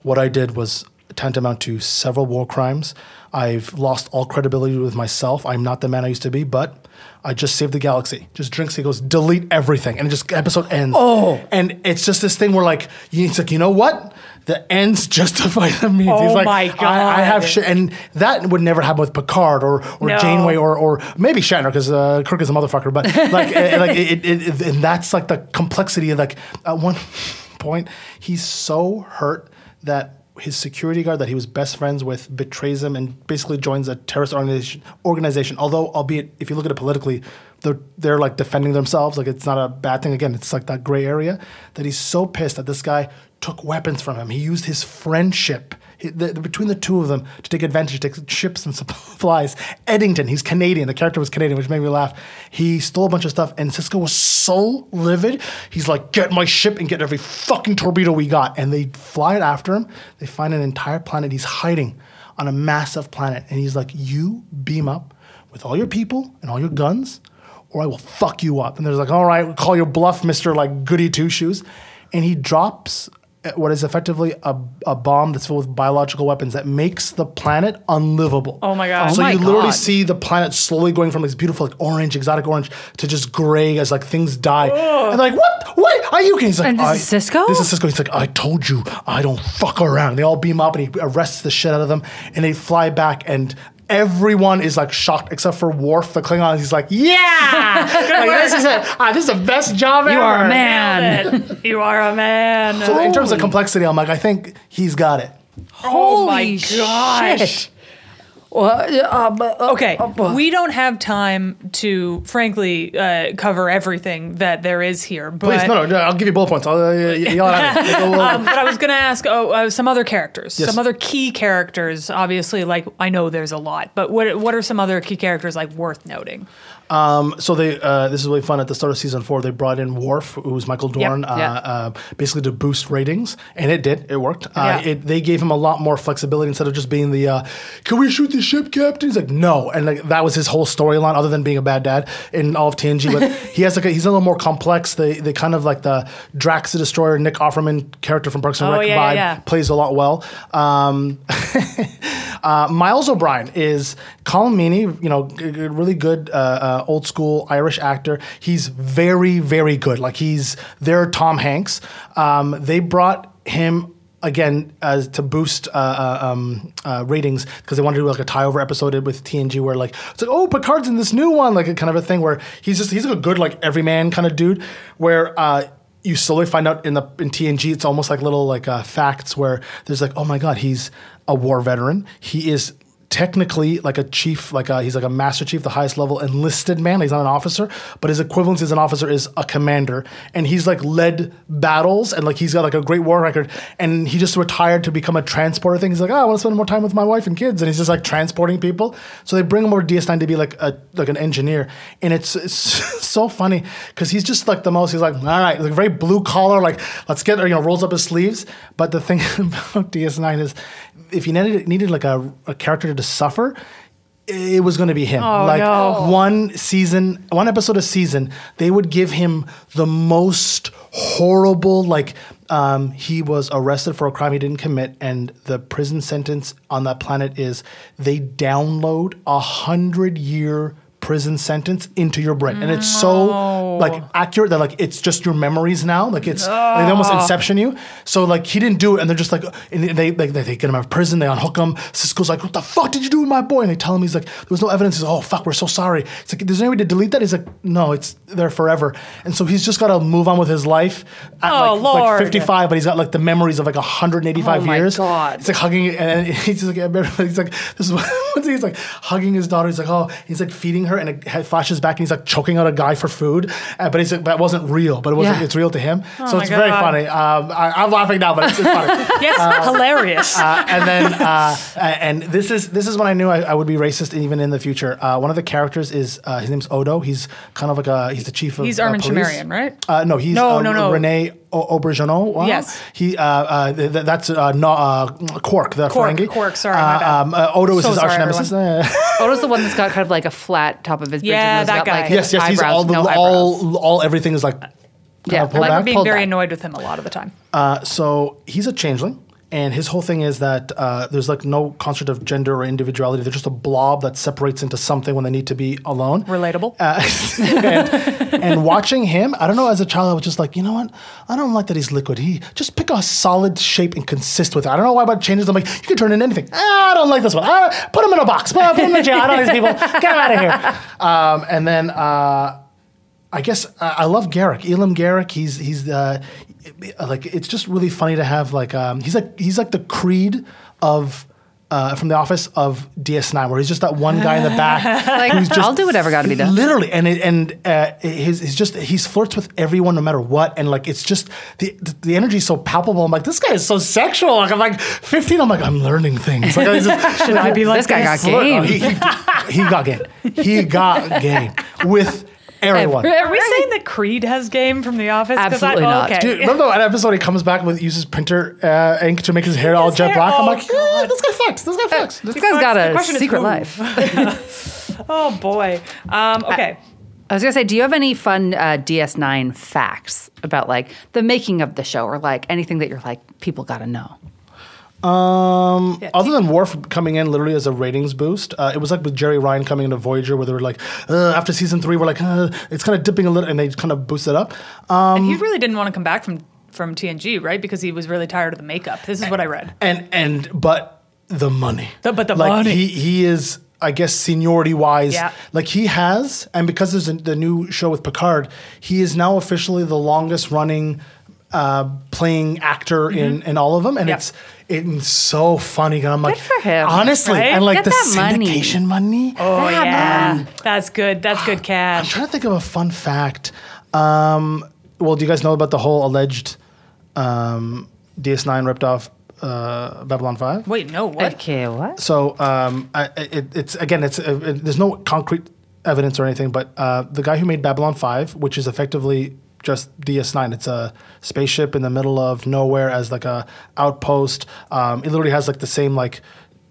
"What I did was." Tantamount to several war crimes. I've lost all credibility with myself. I'm not the man I used to be, but I just saved the galaxy. Just drinks. He goes, delete everything, and it just episode ends. Oh, and it's just this thing where like you- it's like you know what. The ends justify the means. Oh He's like, my I, I have God. shit, and that would never happen with Picard or or No. Janeway or or maybe Shatner because uh, Kirk is a motherfucker. But <laughs> like, eh, like it, it, it, and that's like the complexity. Of like at one <laughs> point, he's so hurt that his security guard that he was best friends with betrays him and basically joins a terrorist organization. Organization, although albeit if you look at it politically, they're they're like defending themselves. Like it's not a bad thing. Again, it's like that gray area that he's so pissed that this guy took weapons from him. He used his friendship the, the- between the two of them to take advantage, to take ships and supplies. <laughs> Eddington, he's Canadian. The character was Canadian, which made me laugh. He stole a bunch of stuff, and Sisko was so livid. He's like, "Get my ship and get every fucking torpedo we got." And they fly it after him. They find an entire planet. He's hiding on a massive planet, and he's like, "You beam up with all your people and all your guns." Or I will fuck you up. And there's like, all right, call your bluff, Mister like Goody Two Shoes, and he drops what is effectively a, a bomb that's filled with biological weapons that makes the planet unlivable. Oh my God. So Oh my you literally God. see the planet slowly going from this beautiful like orange, exotic orange, to just gray as like things die. And they're like, what? What are you? And he's like, And this "I-" is Sisko? This is Sisko. He's like, I told you, I don't fuck around. And they all beam up, and he arrests the shit out of them, and they fly back and. Everyone is like shocked except for Worf, the Klingon. He's like, "Yeah, <laughs> like, this is it. Ah, this is the best job ever." You are a man. You are a man. So in terms of complexity, I'm like, I think he's got it. oh my Holy gosh. shit. Okay, we don't have time to, frankly, uh, cover everything that there is here. But, Please, no, no, no, I'll give you bullet points. I'll uh, yell at me. um, but I was going to ask oh, uh, some other characters, Yes. some other key characters. Obviously, like I know there's a lot, but what what are some other key characters like worth noting? Um, so they uh, this is really fun. At the start of season four, they brought in Worf, who was Michael Dorn, uh, yeah. uh, basically to boost ratings, and it did. It worked. Uh, Yeah. it, they gave him a lot more flexibility instead of just being the uh, "Can we shoot the ship, Captain?" He's like, "No," and like that was his whole storyline, other than being a bad dad in all of TNG. But <laughs> he has like a, he's a little more complex. They they kind of like the Drax the Destroyer, Nick Offerman character from Parks and Oh, Rec yeah, yeah, vibe yeah. plays a lot well. Um, <laughs> Uh, Miles O'Brien is Colm Meaney, you know, g- g- really good uh, uh, old school Irish actor. He's very, very good. Like he's their Tom Hanks. Um, they brought him again as to boost uh, uh, um, uh, ratings because they wanted to do like a tie over episode with TNG where like it's like oh Picard's in this new one like a kind of a thing where he's just he's like a good like everyman kind of dude where. Uh, you slowly find out in the in TNG, it's almost like little like uh, facts where there's like, oh my god, he's a war veteran. He is technically like a chief, like a, he's like a master chief, the highest level enlisted man. He's not an officer, but his equivalence as an officer is a commander, and he's like led battles and like he's got like a great war record. And he just retired to become a transporter thing. He's like, oh, I want to spend more time with my wife and kids, and he's just like transporting people. So they bring him over to DS9 to be like a like an engineer, and it's, it's <laughs> so funny because he's just like the most. He's like, all right, like very blue collar, like let's get you know rolls up his sleeves. But the thing <laughs> about DS9 is, if you needed needed like a, a character to suffer. It was going to be him. Oh, like no. one season, one episode a season, they would give him the most horrible. Like um, he was arrested for a crime he didn't commit, and the prison sentence on that planet is they download a hundred year prison sentence into your brain, and it's so like accurate that like it's just your memories now. Like it's like, they almost inception you. So like he didn't do it, and they're just like, and they like they, get him out of prison, they unhook him. Sisko's like, what the fuck did you do with my boy? And they tell him he's like, there was no evidence. He's like, oh fuck, we're so sorry. It's like, there's no way to delete that. He's like, no, it's there forever. And so he's just got to move on with his life. At Oh, like, like Lord. 55, but he's got like the memories of like 185 Oh, my years. God. It's like hugging, and <laughs> he's just like, I remember, <laughs> he's like, this is what <laughs> he's like hugging his daughter. He's like, oh, he's like feeding her, and it flashes back, and he's like choking out a guy for food. Uh, but he's like, that wasn't real, but it wasn't. Yeah. It's real to him. so Oh my it's very funny. Um, I, I'm laughing now, but it's, it's funny. <laughs> Yes, hilarious. Uh, and then, uh, uh, and this is this is when I knew I, I would be racist even in the future. Uh, one of the characters is uh, his name's Odo. He's kind of like a he's the chief of. He's uh, Armin police. Shimerman, right? Uh, no, he's No, uh, no, no. Rene o- Auberjonois. Wow. Yes. he. Uh, uh, th- th- that's uh, no, uh, Quark, the Quark, Ferengi. Quark, sorry, my Uh, bad. um, uh, Odo is So his arch sorry, nemesis. Uh, <laughs> Odo's the one that's got kind of like a flat top of his bridge. Yeah, and has that got, guy. Like, yes, yes, he's eyebrows, all the no eyebrows. all all everything is like. Yeah, pulled like back. Being pulled very back. annoyed with him a lot of the time. Uh, so he's a changeling, and his whole thing is that uh, there's like no concept of gender or individuality. They're just a blob that separates into something when they need to be alone. Relatable. Uh, <laughs> and, and watching him, I don't know. As a child, I was just like, you know what? I don't like that he's liquid. He just pick a solid shape and consist with it. I don't know why about changes. I'm like, you can turn into anything. Ah, I don't like this one. Ah, put him in a box. Put, him in jail. I don't like these people. Get out of here. Um, and then. Uh, I guess I love Garak, Elim Garak. He's he's uh, like it's just really funny to have like um, he's like he's like the Creed of. Uh, from the office of DS9, where he's just that one guy in the back. <laughs> Like, who's just I'll do whatever gotta be done. Literally, and it, and uh, his he's just he's flirts with everyone no matter what, and like it's just the the, the energy is so palpable. I'm like, this guy is so sexual. Like I'm like 15. I'm like I'm learning things. Like I just, Should I be <laughs> like This guy got this? Flirt- game. oh, he, he, he got game. He got game with everyone. Are we saying that Creed has game from The Office? 'Cause Absolutely I, not. Okay. Dude, remember that episode he comes back with uses printer uh, ink to make his hair all His jet hair- black? I'm oh, like, yeah, God. this guy fucks. This guy fucks. This guy's got The a question is secret who? life. <laughs> oh boy. Um, okay. I was gonna say, do you have any fun uh, DS9 facts about like the making of the show, or like anything that you're like people got to know? Um, Yeah. other than Worf coming in literally as a ratings boost, uh, it was like with Jeri Ryan coming into Voyager, where they were like, uh, after season three, we're like, uh, it's kind of dipping a little, and they kind of boosted up. Um, and he really didn't want to come back from from TNG, right? Because he was really tired of the makeup. This is what I read. and and but the money, The- but the like, money. He he is. I guess seniority wise, Yeah. like he has, and because there's a, the new show with Picard, he is now officially the longest running uh, playing actor in, in all of them, and Mm-hmm. It's it's so funny. And I'm like, for him, honestly, right? and like Get the that money. syndication money. Oh Yeah, yeah, man. that's good. That's good <sighs> cash. I'm trying to think of a fun fact. Um, well, do you guys know about the whole alleged um, DS9 ripped off uh, Babylon 5? Wait, no, what? Okay, what? So um, I, it, it's again, it's uh, it, there's no concrete evidence or anything, but uh, the guy who made Babylon Five, which is effectively just DS9, it's a spaceship in the middle of nowhere as like a outpost. Um, it literally has like the same like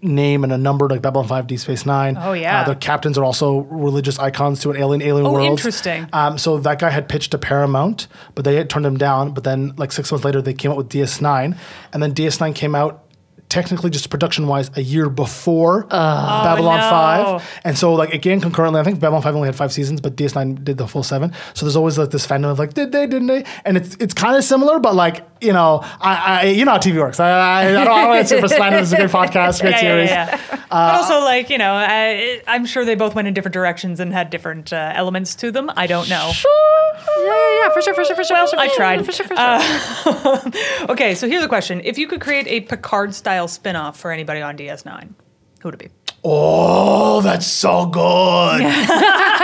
name and a number like Babylon 5 D Space 9. Oh, yeah. Uh, their captains are also religious icons to an alien alien Oh, world. interesting. Um, so that guy had pitched to Paramount, but they had turned him down. But then, like six months later, they came out with DS9, and then DS9 came out technically just production wise a year before oh, Babylon Oh, no. 5. And so, like, again, concurrently, I think Babylon 5 only had five seasons, but DS9 did the full seven. So there's always like this fandom of like, did they, didn't they? And it's it's kind of similar, but like, you know, I, I you know how TV works. I, I, I don't, want to super slander. This is a <laughs> great podcast, great yeah, series. yeah, yeah. but also, like you know, I, I'm sure they both went in different directions and had different uh, elements to them. I don't know. Yeah, yeah, yeah, for sure, for sure, for sure. Well, for sure, I tried. For sure, for uh, sure. <laughs> Okay, so here's a question: If you could create a Picard style spin-off for anybody on DS9, who would it be? Oh, that's so good. <laughs>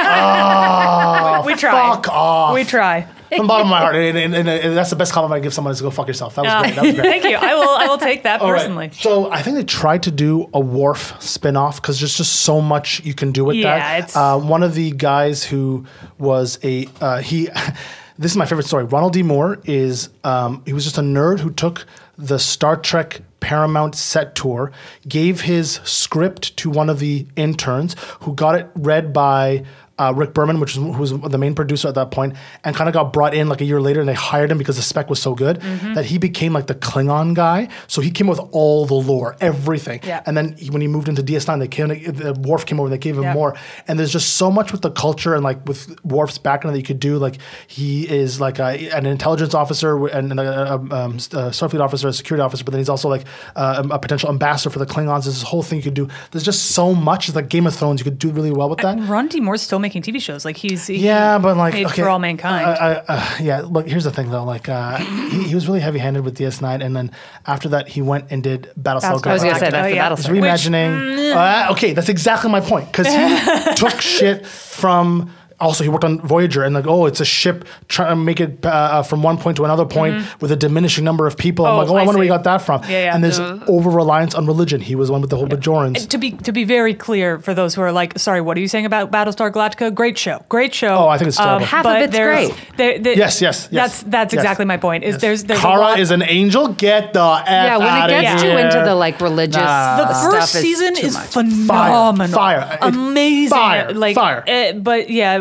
Ah, we try. Fuck off. We try. From the bottom of my heart. And, and- and- and that's the best compliment I give someone is go fuck yourself. That was Uh, great. That was great. <laughs> Thank you. I will. I will take that All right. personally. So I think they tried to do a Worf spin-off because there's just so much you can do with Yeah, that. it's- Uh, one of the guys who was a uh, he. <laughs> this is my favorite story. Ronald D. Moore is um, he was just a nerd who took the Star Trek Paramount set tour, gave his script to one of the interns who got it read by. Uh, Rick Berman, which was, who was the main producer at that point, and kind of got brought in like a year later, and they hired him because the spec was so good Mm-hmm. that he became like the Klingon guy. So he came with all the lore, everything. Yeah. And then he, when he moved into DS9, they came, the Worf came over, and they gave him Yeah. more. And there's just so much with the culture and like with Worf's background that you could do. Like he is like a, an intelligence officer and, and a, a, um, a Starfleet officer, a security officer, but then he's also like uh, a potential ambassador for the Klingons. There's this whole thing you could do. There's just so much. It's like Game of Thrones. You could do really well with that. And Ron D. Moore's still making TV shows. Like he's he Yeah, but like made okay, for all mankind. I, I, uh, yeah, look. Here's the thing, though. Like, uh, he, he was really heavy-handed with DS9, and then after that, he went and did Battlestar Battlestar I was going to say Galactica. that's Oh, the yeah. Just Battlestar. reimagining. Uh, okay, that's exactly my point because he <laughs> took shit from. Also, he worked on Voyager and like, oh, it's a ship trying to make it uh, from one point to another point with a diminishing number of people. I'm Mm-hmm. Oh, like, oh, I, I wonder where he see. got that from. Yeah, yeah. And there's Uh. over reliance on religion. He was one with the whole Bajorans. to be to be very clear for those who are like, sorry, what are you saying about Battlestar Galactica? Great show, great show. Oh, I think it's terrible. Half of but it's there's- great. there- there- Yes, yes, yes, That's that's yes. exactly my point. Is Yes. there's there's a Kara lot- is an angel. Get the f Yeah, when out it gets you into the like religious Nah. the first is season too is phenomenal, Fire. It- amazing, fire. like Fire. uh, but yeah,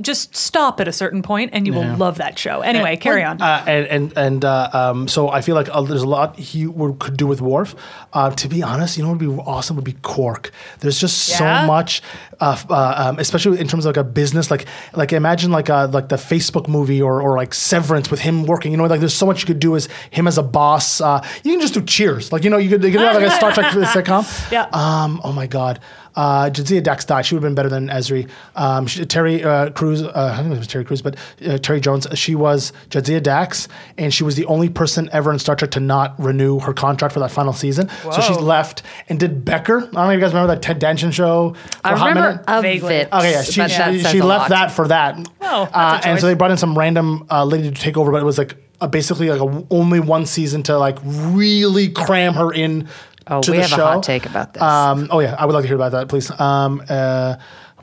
just stop at a certain point and you will love that show. Anyway, carry on. Uh, and and and uh, um, so I feel like uh, there's a lot he would, could do with Worf. Uh, to be honest, you know what would be awesome would be Quark. There's just Yeah? so much, uh, uh, um, especially in terms of like a business. Like like imagine like a, like the Facebook movie or or like Severance with him working. You know, like there's so much you could do as him as a boss. Uh, you can just do Cheers. Like you know, you could, you could have like a Star Trek <laughs> sitcom. Yeah. Um. Oh my God. Uh, Jadzia Dax died. She would have been better than Ezri. Um, she, Terry uh, Crews, uh, I don't know if it was Terry Crews, but uh, Terry Jones. She was Jadzia Dax, and she was the only person ever in Star Trek to not renew her contract for that final season. So she left and did Becker. I don't know if you guys remember that Ted Danson show. For I a hot remember minute. of it. Okay, yeah, she, but that she, she left lot. that for that. Oh, uh, and so they brought in some random uh, lady to take over, but it was like a, basically like a, only one season to like really cram her in. Oh, to we the have a hot take about this. Um, oh yeah, I would like to hear about that, please. Um, uh,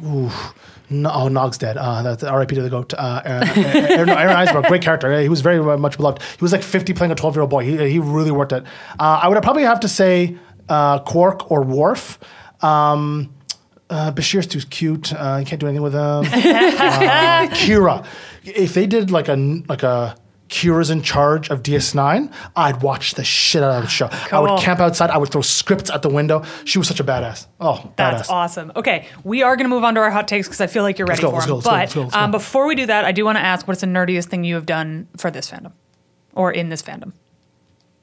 ooh, no, oh, Nog's dead. Uh, that's R.I.P. to the goat. Uh, Aaron, Aaron, no, Aron Eisenberg, great <laughs> character. He was very much beloved. He was like 50 playing a 12 year old boy. He, he really worked it. Uh, I would probably have to say uh, Quark or Worf. Um, uh, Bashir's too cute. Uh, you can't do anything with him. <laughs> uh, Kira. If they did like a like a Kira's in charge of DS9, I'd watch the shit out of the show. I would camp outside. I would throw scripts at the window. She was such a badass. Oh, That's badass. awesome. Okay, we are going to move on to our hot takes because I feel like you're ready go, for them. go, but go, um, before we do that, I do want to ask, what's the nerdiest thing you have done for this fandom, or in this fandom?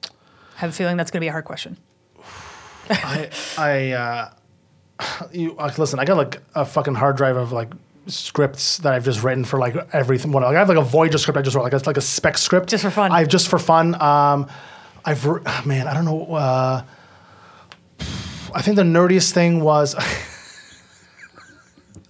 I have a feeling that's going to be a hard question. <sighs> I, I, uh, <sighs> you like, listen. I got like a fucking hard drive of like scripts that I've just written for like everything. Like, I have like a Voyager script I just wrote. Like it's like a spec script, Just for fun. I've just for fun. Um, I've re- ah, man, I don't know. Uh, I think the nerdiest thing was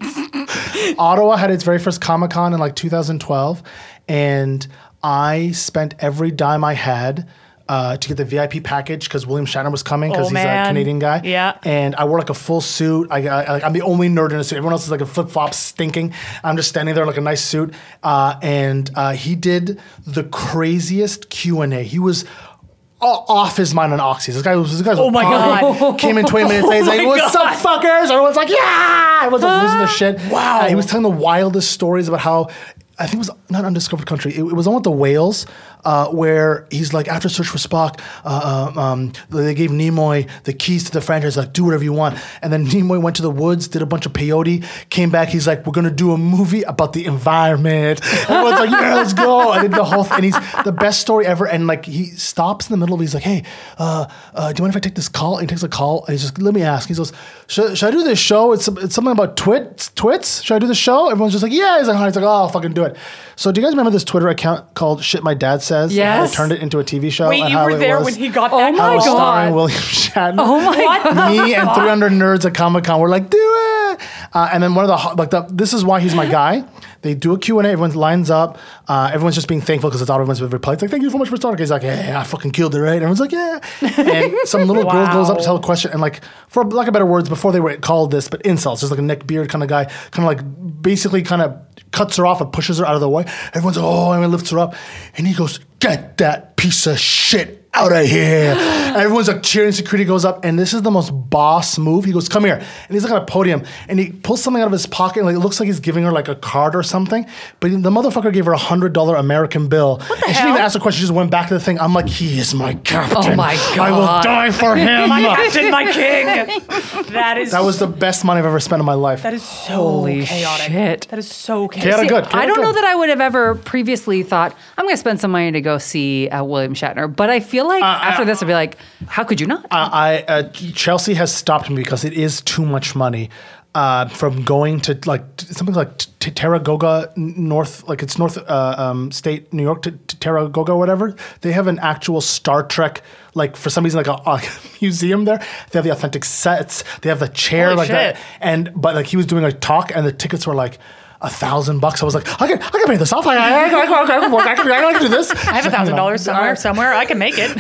<laughs> Ottawa had its very first Comic Con in like 2012, and I spent every dime I had. Uh, to get the VIP package because William Shatner was coming because Oh, he's man. a Canadian guy. Yeah. And I wore like a full suit. I, I, I'm the only nerd in a suit. Everyone else is like a flip flop stinking. I'm just standing there like a nice suit. Uh, and uh, he did the craziest Q and A. He was off his mind on oxys. This guy was. This guy was Oh my God. <laughs> Came in 20 minutes late. <laughs> He's like, "What's up, fuckers?" Everyone's like, "Yeah!" Everyone's like losing their shit. Wow. Uh, he was telling the wildest stories about how. I think it was not undiscovered country. It, it was on with the whales, uh, where he's like, after Search for Spock, uh, uh, um, they gave Nimoy the keys to the franchise, like do whatever you want. And then Nimoy went to the woods, did a bunch of peyote, came back. He's like, we're gonna do a movie about the environment. <laughs> Everyone's like, yeah, let's go. And then the whole, thing. and he's the best story ever. And like, he stops in the middle of, it. he's like, hey, uh, uh, do you mind if I take this call? And he takes a call. And he's just, let me ask. He goes, should, should I do this show? It's, it's something about twits. Twits? Should I do the show? Everyone's just like, yeah. He's like, oh, he's like, oh, I'll fucking do it. So do you guys remember this Twitter account called Shit My Dad Says? And how Yes. turned it into a TV show. Wait, and you how were it there was- when he got that. Oh that my I was God. starring William <laughs> Shatner. Oh my god. Me and 300 nerds at Comic Con were like, do it. Uh, and then one of the like the this is why he's my guy. <laughs> They do a Q and A. Everyone lines up. Uh, everyone's just being thankful because it's all everyone's replied. It's like, thank you so much for starting. He's like, yeah, I fucking killed it, right? And everyone's like, yeah. <laughs> And some little girl goes up to tell a question, and like, for lack of better words, before they were called this, but insults, just like a neck beard kind of guy, kind of like basically kind of cuts her off and pushes her out of the way. Everyone's like, oh, and he lifts her up, and he goes, get that piece of shit out of here. Everyone's like cheering. Security goes up, and this is the most boss move. He goes, "Come here," and he's like on a podium, and he pulls something out of his pocket, and like, it looks like he's giving her like a card or something. But the motherfucker gave her a hundred dollar American bill, What the and she didn't even ask a question. She just went back to the thing. I'm like, he is my captain. Oh my God. I will die for <laughs> him. My <laughs> captain, my king. <laughs> That is that was the best money I've ever spent in my life. that is so Holy chaotic. shit. That is so chaotic. Chaotic good. I don't good. know that I would have ever previously thought I'm going to spend some money to go see uh, William Shatner, but I feel like after this, I'd be like, how could you not? I uh, Chelsea has stopped me because it is too much money. Uh, from going to like t- something like t- t- Taragoga North, like it's North uh, um, State, New York to, Taragoga, whatever. They have an actual Star Trek, like for some reason, like a, a <laughs> museum there. They have the authentic sets. They have the chair, Holy like that. And but like he was doing a talk, and the tickets were like. A thousand bucks. I was like, I can, I can pay this off. I, I, I, I, I, can- I, can work. I can, I can do this. I have a thousand dollars somewhere. Somewhere I can make it.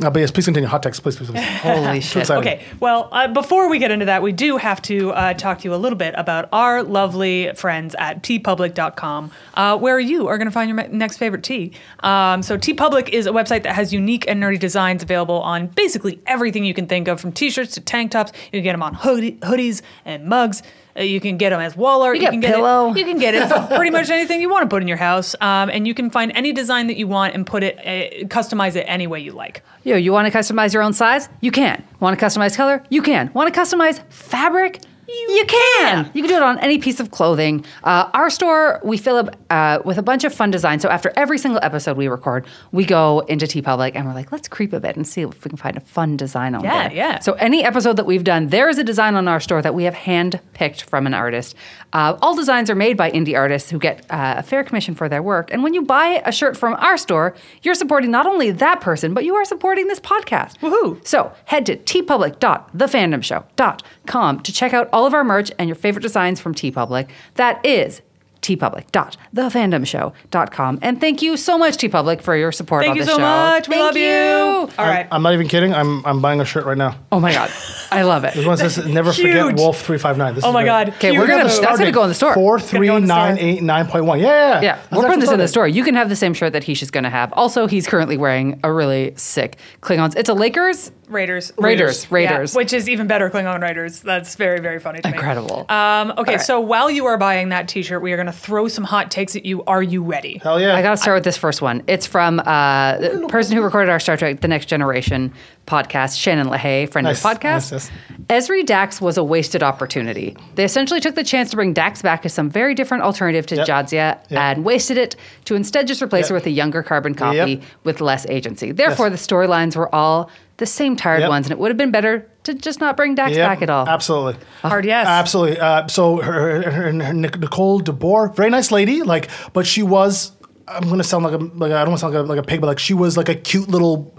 Uh, but yes, please continue. Hot text, please, please, please. Holy shit. Okay, well, uh, before we get into that, we do have to uh, talk to you a little bit about our lovely friends at teepublic.com, uh, where you are going to find your next favorite tee. Um, so, TeePublic is a website that has unique and nerdy designs available on basically everything you can think of, from t shirts to tank tops. You can get them on hoodie- hoodies and mugs. Uh, you can get them as wall art. You get can get pillow. It, you can get it <laughs> pretty much anything you want to put in your house, um, and you can find any design that you want and put it, uh, customize it any way you like. Yo, you want to customize your own size? You can. Want to customize color? You can. Want to customize fabric? You, can. You can do it on any piece of clothing. Uh, our store, we fill up uh, with a bunch of fun designs. So after every single episode we record, we go into TeePublic and we're like, let's creep a bit and see if we can find a fun design on Yeah, there. yeah. So any episode that we've done, there is a design on our store that we have hand picked from an artist. Uh, all designs are made by indie artists who get uh, a fair commission for their work. And when you buy a shirt from our store, you're supporting not only that person, but you are supporting this podcast. Woohoo. So head to teepublic.thefandomshow.com to check out all of our merch and your favorite designs from TeePublic. That is teepublic.thefandomshow.com. And thank you so much, TeePublic, for your support Thank on you this so show. much. We Thank love you. All right. I'm not even kidding. I'm, I'm buying a shirt right now. Oh my God. I love it. This one says never forget Huge. Wolf three five nine. Oh my God. Okay, we're Huge. gonna- Look that's gonna go in the store. Four It's go in the nine store. eight nine point one. Yeah, yeah, Yeah, That's we're putting actually this in the started. store. You can have the same shirt that Heesh is going to have. Also, he's currently wearing a really sick Klingons. It's a Lakers. Raiders. Raiders, Raiders. Yeah, which is even better Klingon Raiders. That's very, very funny to me. Incredible. Um, okay, right. so while you are buying that t shirt, we are going to throw some hot takes at you. Are you ready? Hell yeah. I got to start with this first one. It's from uh, the person who recorded our Star Trek: The Next Generation podcast, Shannon LaHaye, friend Nice, of the podcast. nice, Ezri Dax was a wasted opportunity. They essentially took the chance to bring Dax back as some very different alternative to Yep. Jadzia Yep. and wasted it to instead just replace her with a younger carbon copy Yep. with less agency. Therefore, Yes. the storylines were all the same tired Yep. ones, and it would have been better to just not bring Dax Yep, back at all. Absolutely. Hard yes. Absolutely. Uh, so her, her, her, her Nicole DeBoer, very nice lady, like, but she was I'm gonna sound like a like I don't want to sound like a, like a pig, but like she was like a cute little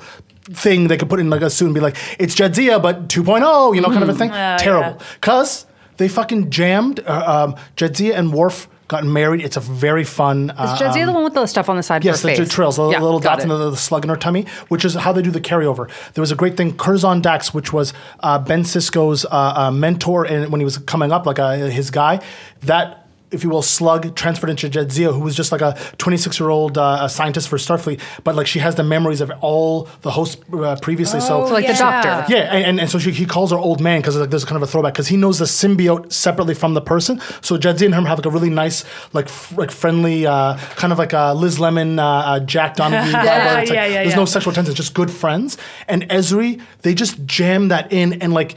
thing they could put in like a suit and be like, it's Jadzia, but 2.0, you know, kind of a thing. Uh, Terrible. yeah. Cause they fucking jammed. Uh, um, Jadzia and Worf got married. It's a very fun. Uh, Is Jadzia the one with the stuff on the side Yes, of her the face? trails, the Yeah, little got dots and the, the slug in her tummy, which is how they do the carryover. There was a great thing, Curzon Dax, which was uh, Ben Sisko's uh, uh, mentor and when he was coming up, like uh, his guy. That, if you will, slug transferred into Jadzia, who was just like a 26 year old uh, scientist for Starfleet, but like she has the memories of all the hosts uh, previously. so, So like the doctor. yeah, and, and, and so she, he calls her old man because like, there's kind of a throwback because he knows the symbiote separately from the person. So Jadzia and him have like a really nice, like f- like friendly, uh, kind of like a Liz Lemon, uh, uh, Jack Donaghy. <laughs> vibe, where it's like, yeah, yeah, There's yeah. no sexual tension, just good friends. And Ezri, they just jam that in and like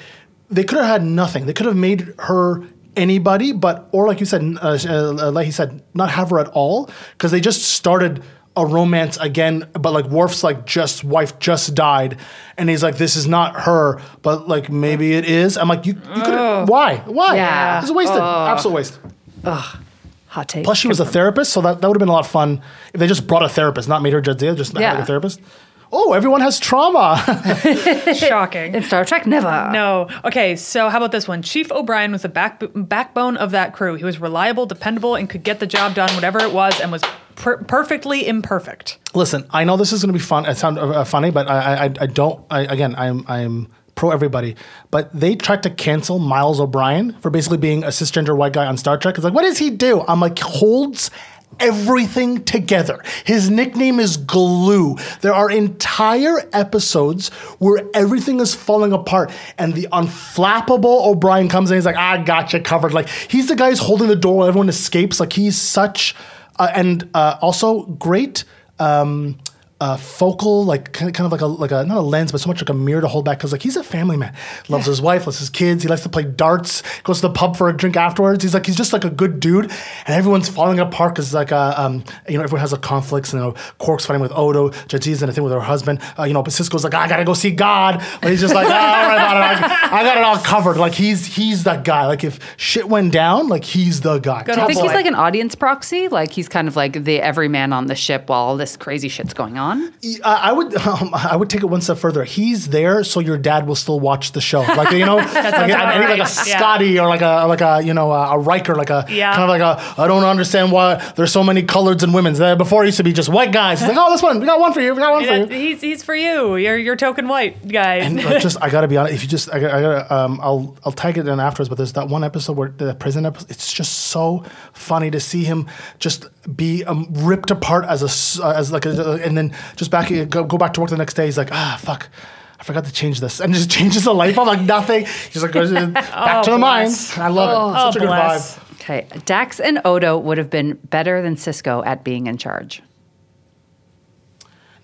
they could have had nothing. They could have made her anybody, but or like you said, uh, uh, like he said, not have her at all because they just started a romance again. But like Worf's like just wife just died, and he's like, this is not her, but like maybe it is. I'm like, you, you could why why? Yeah. it's a wasted, absolute waste. Ugh. Hot take. Plus, she was a therapist, so that, that would have been a lot of fun if they just brought a therapist, not made her Jadzia, just had like Yeah. a therapist. Oh, everyone has trauma. <laughs> <laughs> Shocking. in Star Trek, never. No. Okay, so how about this one? Chief O'Brien was the back, backbone of that crew. He was reliable, dependable, and could get the job done, whatever it was, and was per- perfectly imperfect. Listen, I know this is going to be fun. It sound uh, funny, but I, I, I don't. I, again, I'm, I'm pro everybody. But they tried to cancel Miles O'Brien for basically being a cisgender white guy on Star Trek. It's like, what does he do? I'm like, holds everything together. His nickname is Glue. There are entire episodes where everything is falling apart, and the unflappable O'Brien comes in. He's like, "I got you covered." Like he's the guy who's holding the door while everyone escapes. Like he's such, uh, and uh, also great. Um, uh, focal, like kind of, kind of like a like a not a lens, but so much like a mirror to hold back. Because like he's a family man, loves his wife, loves his kids. He likes to play darts. Goes to the pub for a drink afterwards. He's like he's just like a good dude, and everyone's falling apart because like uh, um you know everyone has a conflicts. You know, Quark's fighting with Odo, Jadzia's in a thing with her husband. Uh, you know, but Sisko's like I gotta go see God, but he's just like "Ah, all right, all right, I, I got it all covered. Like he's he's that guy. Like if shit went down, like he's the guy. Good you think he's like an audience proxy? Like he's kind of like the everyman on the ship while all this crazy shit's going on? I I would <laughs> um, I would take it one step further. He's there so your dad will still watch the show, like you know, <laughs> like, sounds I- about I like a right. Yeah. Scotty or like a like a you know a, Riker, like a Yeah. kind of like a I don't understand why there's so many coloreds and women's. Before it used to be just white guys. It's like oh this one we got one for you, we got one for you. He's, he's for you. You're your token white guy. And like, just I gotta be honest. If you just I, I gotta um I'll I'll tag it in afterwards. But there's that one episode where the prison episode. It's just so funny to see him just be um, ripped apart as a uh, as like a, and then just back go, go back to work the next day. He's like ah fuck. I forgot to change this, and just <laughs> changes the light bulb like nothing. He's like goes <laughs> back to the mines. I love it. Oh, Such a good bless. vibe. Okay, Dax and Odo would have been better than Sisko at being in charge.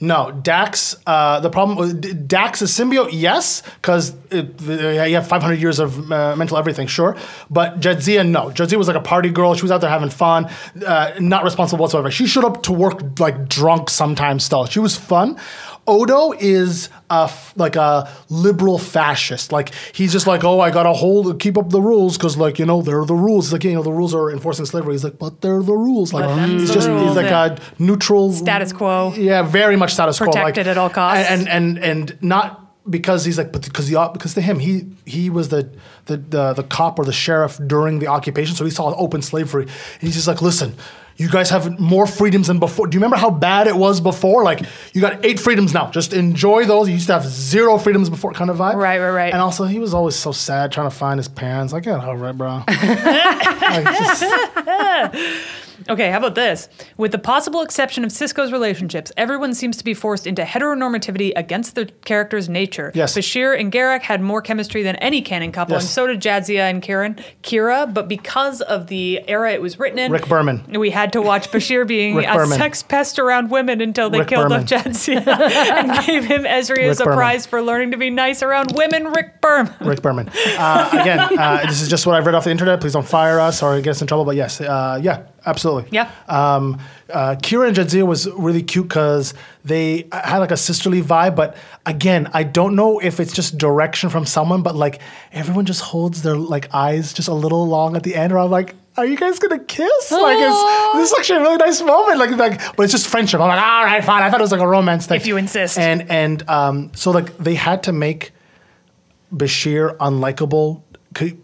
No, Dax. Uh, the problem with Dax is symbiote, yes, because you have 500 years of uh, mental everything, sure. But Jadzia, no. Jadzia was like a party girl. She was out there having fun, uh, not responsible whatsoever. She showed up to work like drunk sometimes. Still, she was fun. Odo is a like a liberal fascist. Like he's just like, oh, I gotta hold, keep up the rules because like you know they're the rules. Like you know the rules are enforcing slavery. He's like, but they're the rules. Like he's just he's like Yeah. a neutral Status quo. Yeah, very much status quo. Like, Protected at all costs. and and and, and not because he's like, but because the because to him he he was the, the the the cop or the sheriff during the occupation, so he saw open slavery, and he's just like, listen. You guys have more freedoms than before. Do you remember how bad it was before? Like you got eight freedoms now. Just enjoy those. You used to have zero freedoms before, kind of vibe. Right, right, right. And also, he was always so sad trying to find his parents. Like, yeah, all right, bro. <laughs> like, just, <laughs> Okay, how about this? With the possible exception of Sisko's relationships, everyone seems to be forced into heteronormativity against their character's nature. Yes. Bashir and Garak had more chemistry than any canon couple, Yes. and so did Jadzia and Kieran, Kira. But because of the era it was written in, Rick Berman. we had to watch Bashir being <laughs> a sex pest around women until they Rick killed Berman. off Jadzia <laughs> and gave him Ezri as a Berman. prize for learning to be nice around women. Rick Berman. <laughs> Rick Berman. Uh, again, uh, this is just what I've read off the internet. Please don't fire us or get us in trouble. But yes, uh, yeah, absolutely. Yeah. Um, uh, Kira and Jadzia was really cute because they had like a sisterly vibe. But again, I don't know if it's just direction from someone, but like everyone just holds their like eyes just a little long at the end. Or I'm like, are you guys gonna kiss? Like, it's, this is actually a really nice moment. Like, like, but it's just friendship. I'm like, all right, fine. I thought it was like a romance thing. If you insist. And and um, so like they had to make Bashir unlikable.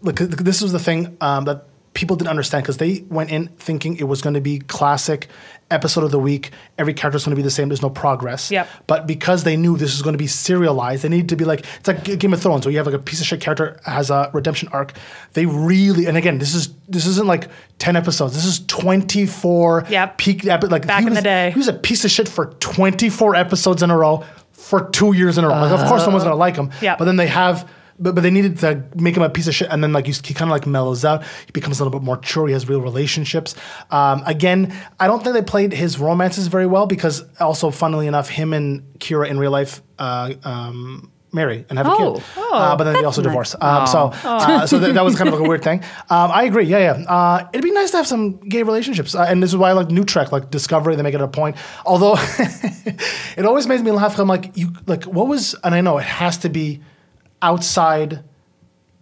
Like this was the thing um, that people didn't understand because they went in thinking it was going to be classic episode of the week. Every character is going to be the same. There's no progress. Yep. But because they knew this was going to be serialized, they needed to be like it's like Game of Thrones, where you have like a piece of shit character has a redemption arc. They really and again, this is this isn't like ten episodes. This is twenty four. Yep. Peak epi- like Back he in the day. He was a piece of shit for twenty four episodes in a row for two years in a row. Like, of course, someone's gonna like him. Yep. But then they have. But, but they needed to make him a piece of shit, and then like you, he kind of like mellows out. He becomes a little bit more mature. He has real relationships. Um, again, I don't think they played his romances very well because also, funnily enough, him and Kira in real life uh, um, marry and have a Oh. kid. uh, but then they also divorce. Um, So, uh, so th- that was kind of like a weird thing. Um, I agree. Yeah, yeah. Uh, it'd be nice to have some gay relationships, uh, and this is why I like New Trek, like Discovery. They make it a point. Although <laughs> it always makes me laugh. I'm like, you like what was, and I know it has to be outside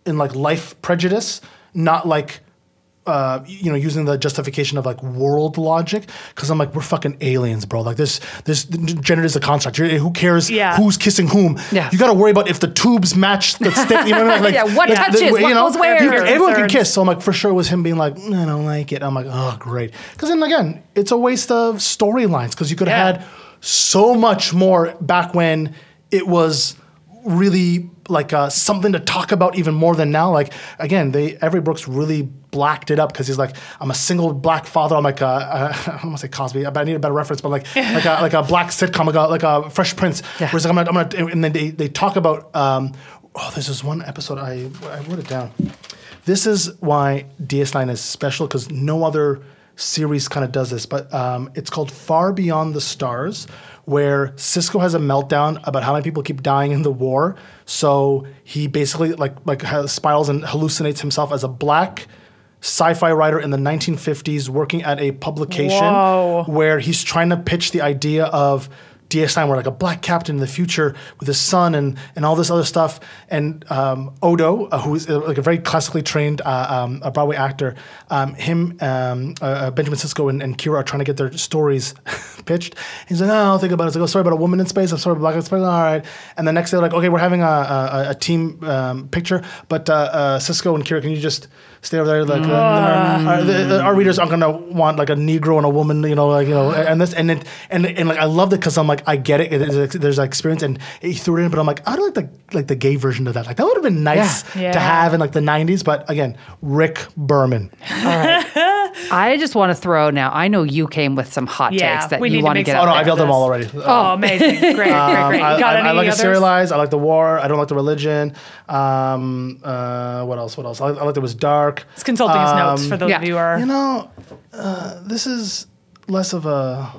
in like life prejudice, not like uh, you know, using the justification of like world logic, because I'm like, we're fucking aliens, bro. Like this, this gender is a construct. Who cares Yeah. who's kissing whom? Yeah. You got to worry about if the tubes match the <laughs> stick. You know mean? Like, Yeah, what like, touches, what goes where? you everyone can kiss. So I'm like, for sure, it was him being like, "Mm, I don't like it. I'm like, oh, great. Because then again, it's a waste of storylines because you could have Yeah. had so much more back when it was really like uh, something to talk about even more than now. Like again, they Avery Brooks really blacked it up because he's like, I'm a single black father. I'm like, uh, uh, <laughs> I don't want to say Cosby, but I need a better reference, but like <laughs> like a, like a black sitcom, like a, like a Fresh Prince. Yeah. Whereas like, I'm gonna, I'm gonna, and then they they talk about. Um, oh, there's this one episode I I wrote it down. This is why DS9 is special because no other series kind of does this, but um, it's called Far Beyond the Stars, where Sisko has a meltdown about how many people keep dying in the war. So he basically like like spirals and hallucinates himself as a black sci-fi writer in the 1950s working at a publication Whoa. where he's trying to pitch the idea of DS9, where like a black captain in the future with his son and and all this other stuff. And um, Odo, uh, who's uh, like a very classically trained uh, um, a Broadway actor, um, him, um, uh, uh, Benjamin Sisko, and, and Kira are trying to get their stories <laughs> pitched. He's like, no, I'll think about it. It's like, oh, sorry about a woman in space. I'm sorry about black in space. All right. And the next day, like, okay, we're having a, a, a team um, picture, but uh, Sisko and Kira, can you just stay over there? Like, uh, our, the- the- our readers aren't gonna want like a Negro and a woman, you know, like you know, and this and it and and like I loved it because I'm like I get it. There's, there's like experience, and he threw it in, but I'm like I don't like the like the gay version of that. Like that would have been nice Yeah. to have in like the '90s. But again, Rick Berman. <laughs> I just want to throw now. I know you came with some hot Yeah, takes that we you need to want to make get some- Oh no. I've yelled them all already. Oh, amazing. Great, great, <laughs> great. Um, I, Got I- any I like others? it serialized. I like the war. I don't like the religion. Um, uh, what else? What else? I, I like it was dark. It's consulting his notes for those yeah. of you are. You know, uh, this is less of a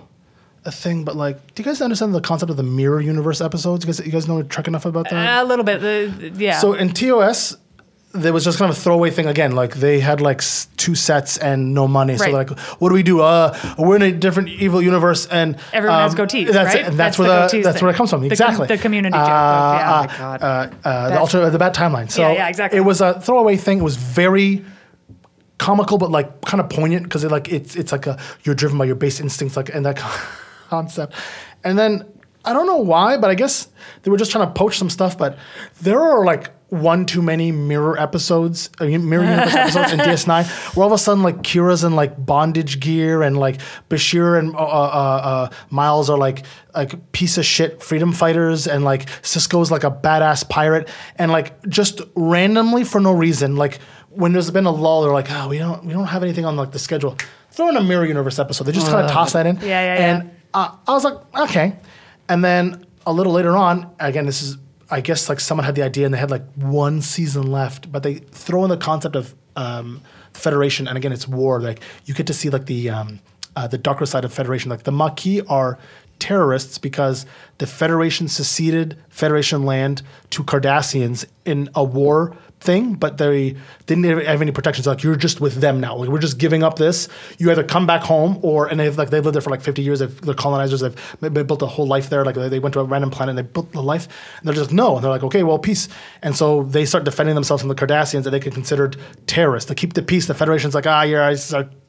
a thing, but like, do you guys understand the concept of the mirror universe episodes? You guys, you guys know Trek enough about that? a little bit. The, yeah. So in TOS, there was just kind of a throwaway thing again. Like they had like two sets and no money. So Right. like, what do we do? Uh, we're in a different evil universe, and Everyone has um, goatees, That's right? it, and That's that's, where the the, goatees that's where it comes from. The com- exactly. the community joke Uh, yeah. uh, Oh my God. Uh, uh, the That's- alter the bad timeline. So Yeah, yeah, exactly. It was a throwaway thing. It was very comical, but like kind of poignant because it like it's it's like a you're driven by your base instincts, like and that <laughs> concept. And then I don't know why, but I guess they were just trying to poach some stuff. But there are like one too many mirror episodes, I mean, mirror universe episodes in <laughs> DS9, where all of a sudden like Kira's in like bondage gear and like Bashir and uh, uh, uh, Miles are like like piece of shit freedom fighters and like Sisko's like a badass pirate. And like just randomly for no reason like when there's been a lull they're like oh we don't we don't have anything on like the schedule. Throw in a mirror universe episode. They just kind of toss that in. Yeah, yeah, yeah. and uh, I was like, okay. And then a little later on, again, this is, I guess, like someone had the idea and they had like one season left, but they throw in the concept of um, Federation, and again, it's war. Like you get to see like the um, uh, the darker side of Federation. Like the Maquis are terrorists because the Federation seceded Federation land to Cardassians in a war thing, but they didn't have any protections. Like you're just with them now. Like we're just giving up this. You either come back home or and they've like they've lived there for like 50 years. They've, they're colonizers. They've, they built a whole life there. Like they, went to a random planet and they built a life. And they're just no. And they're like okay, well peace. And so they start defending themselves from the Cardassians that they get considered terrorists to keep the peace. The Federation's like ah you're a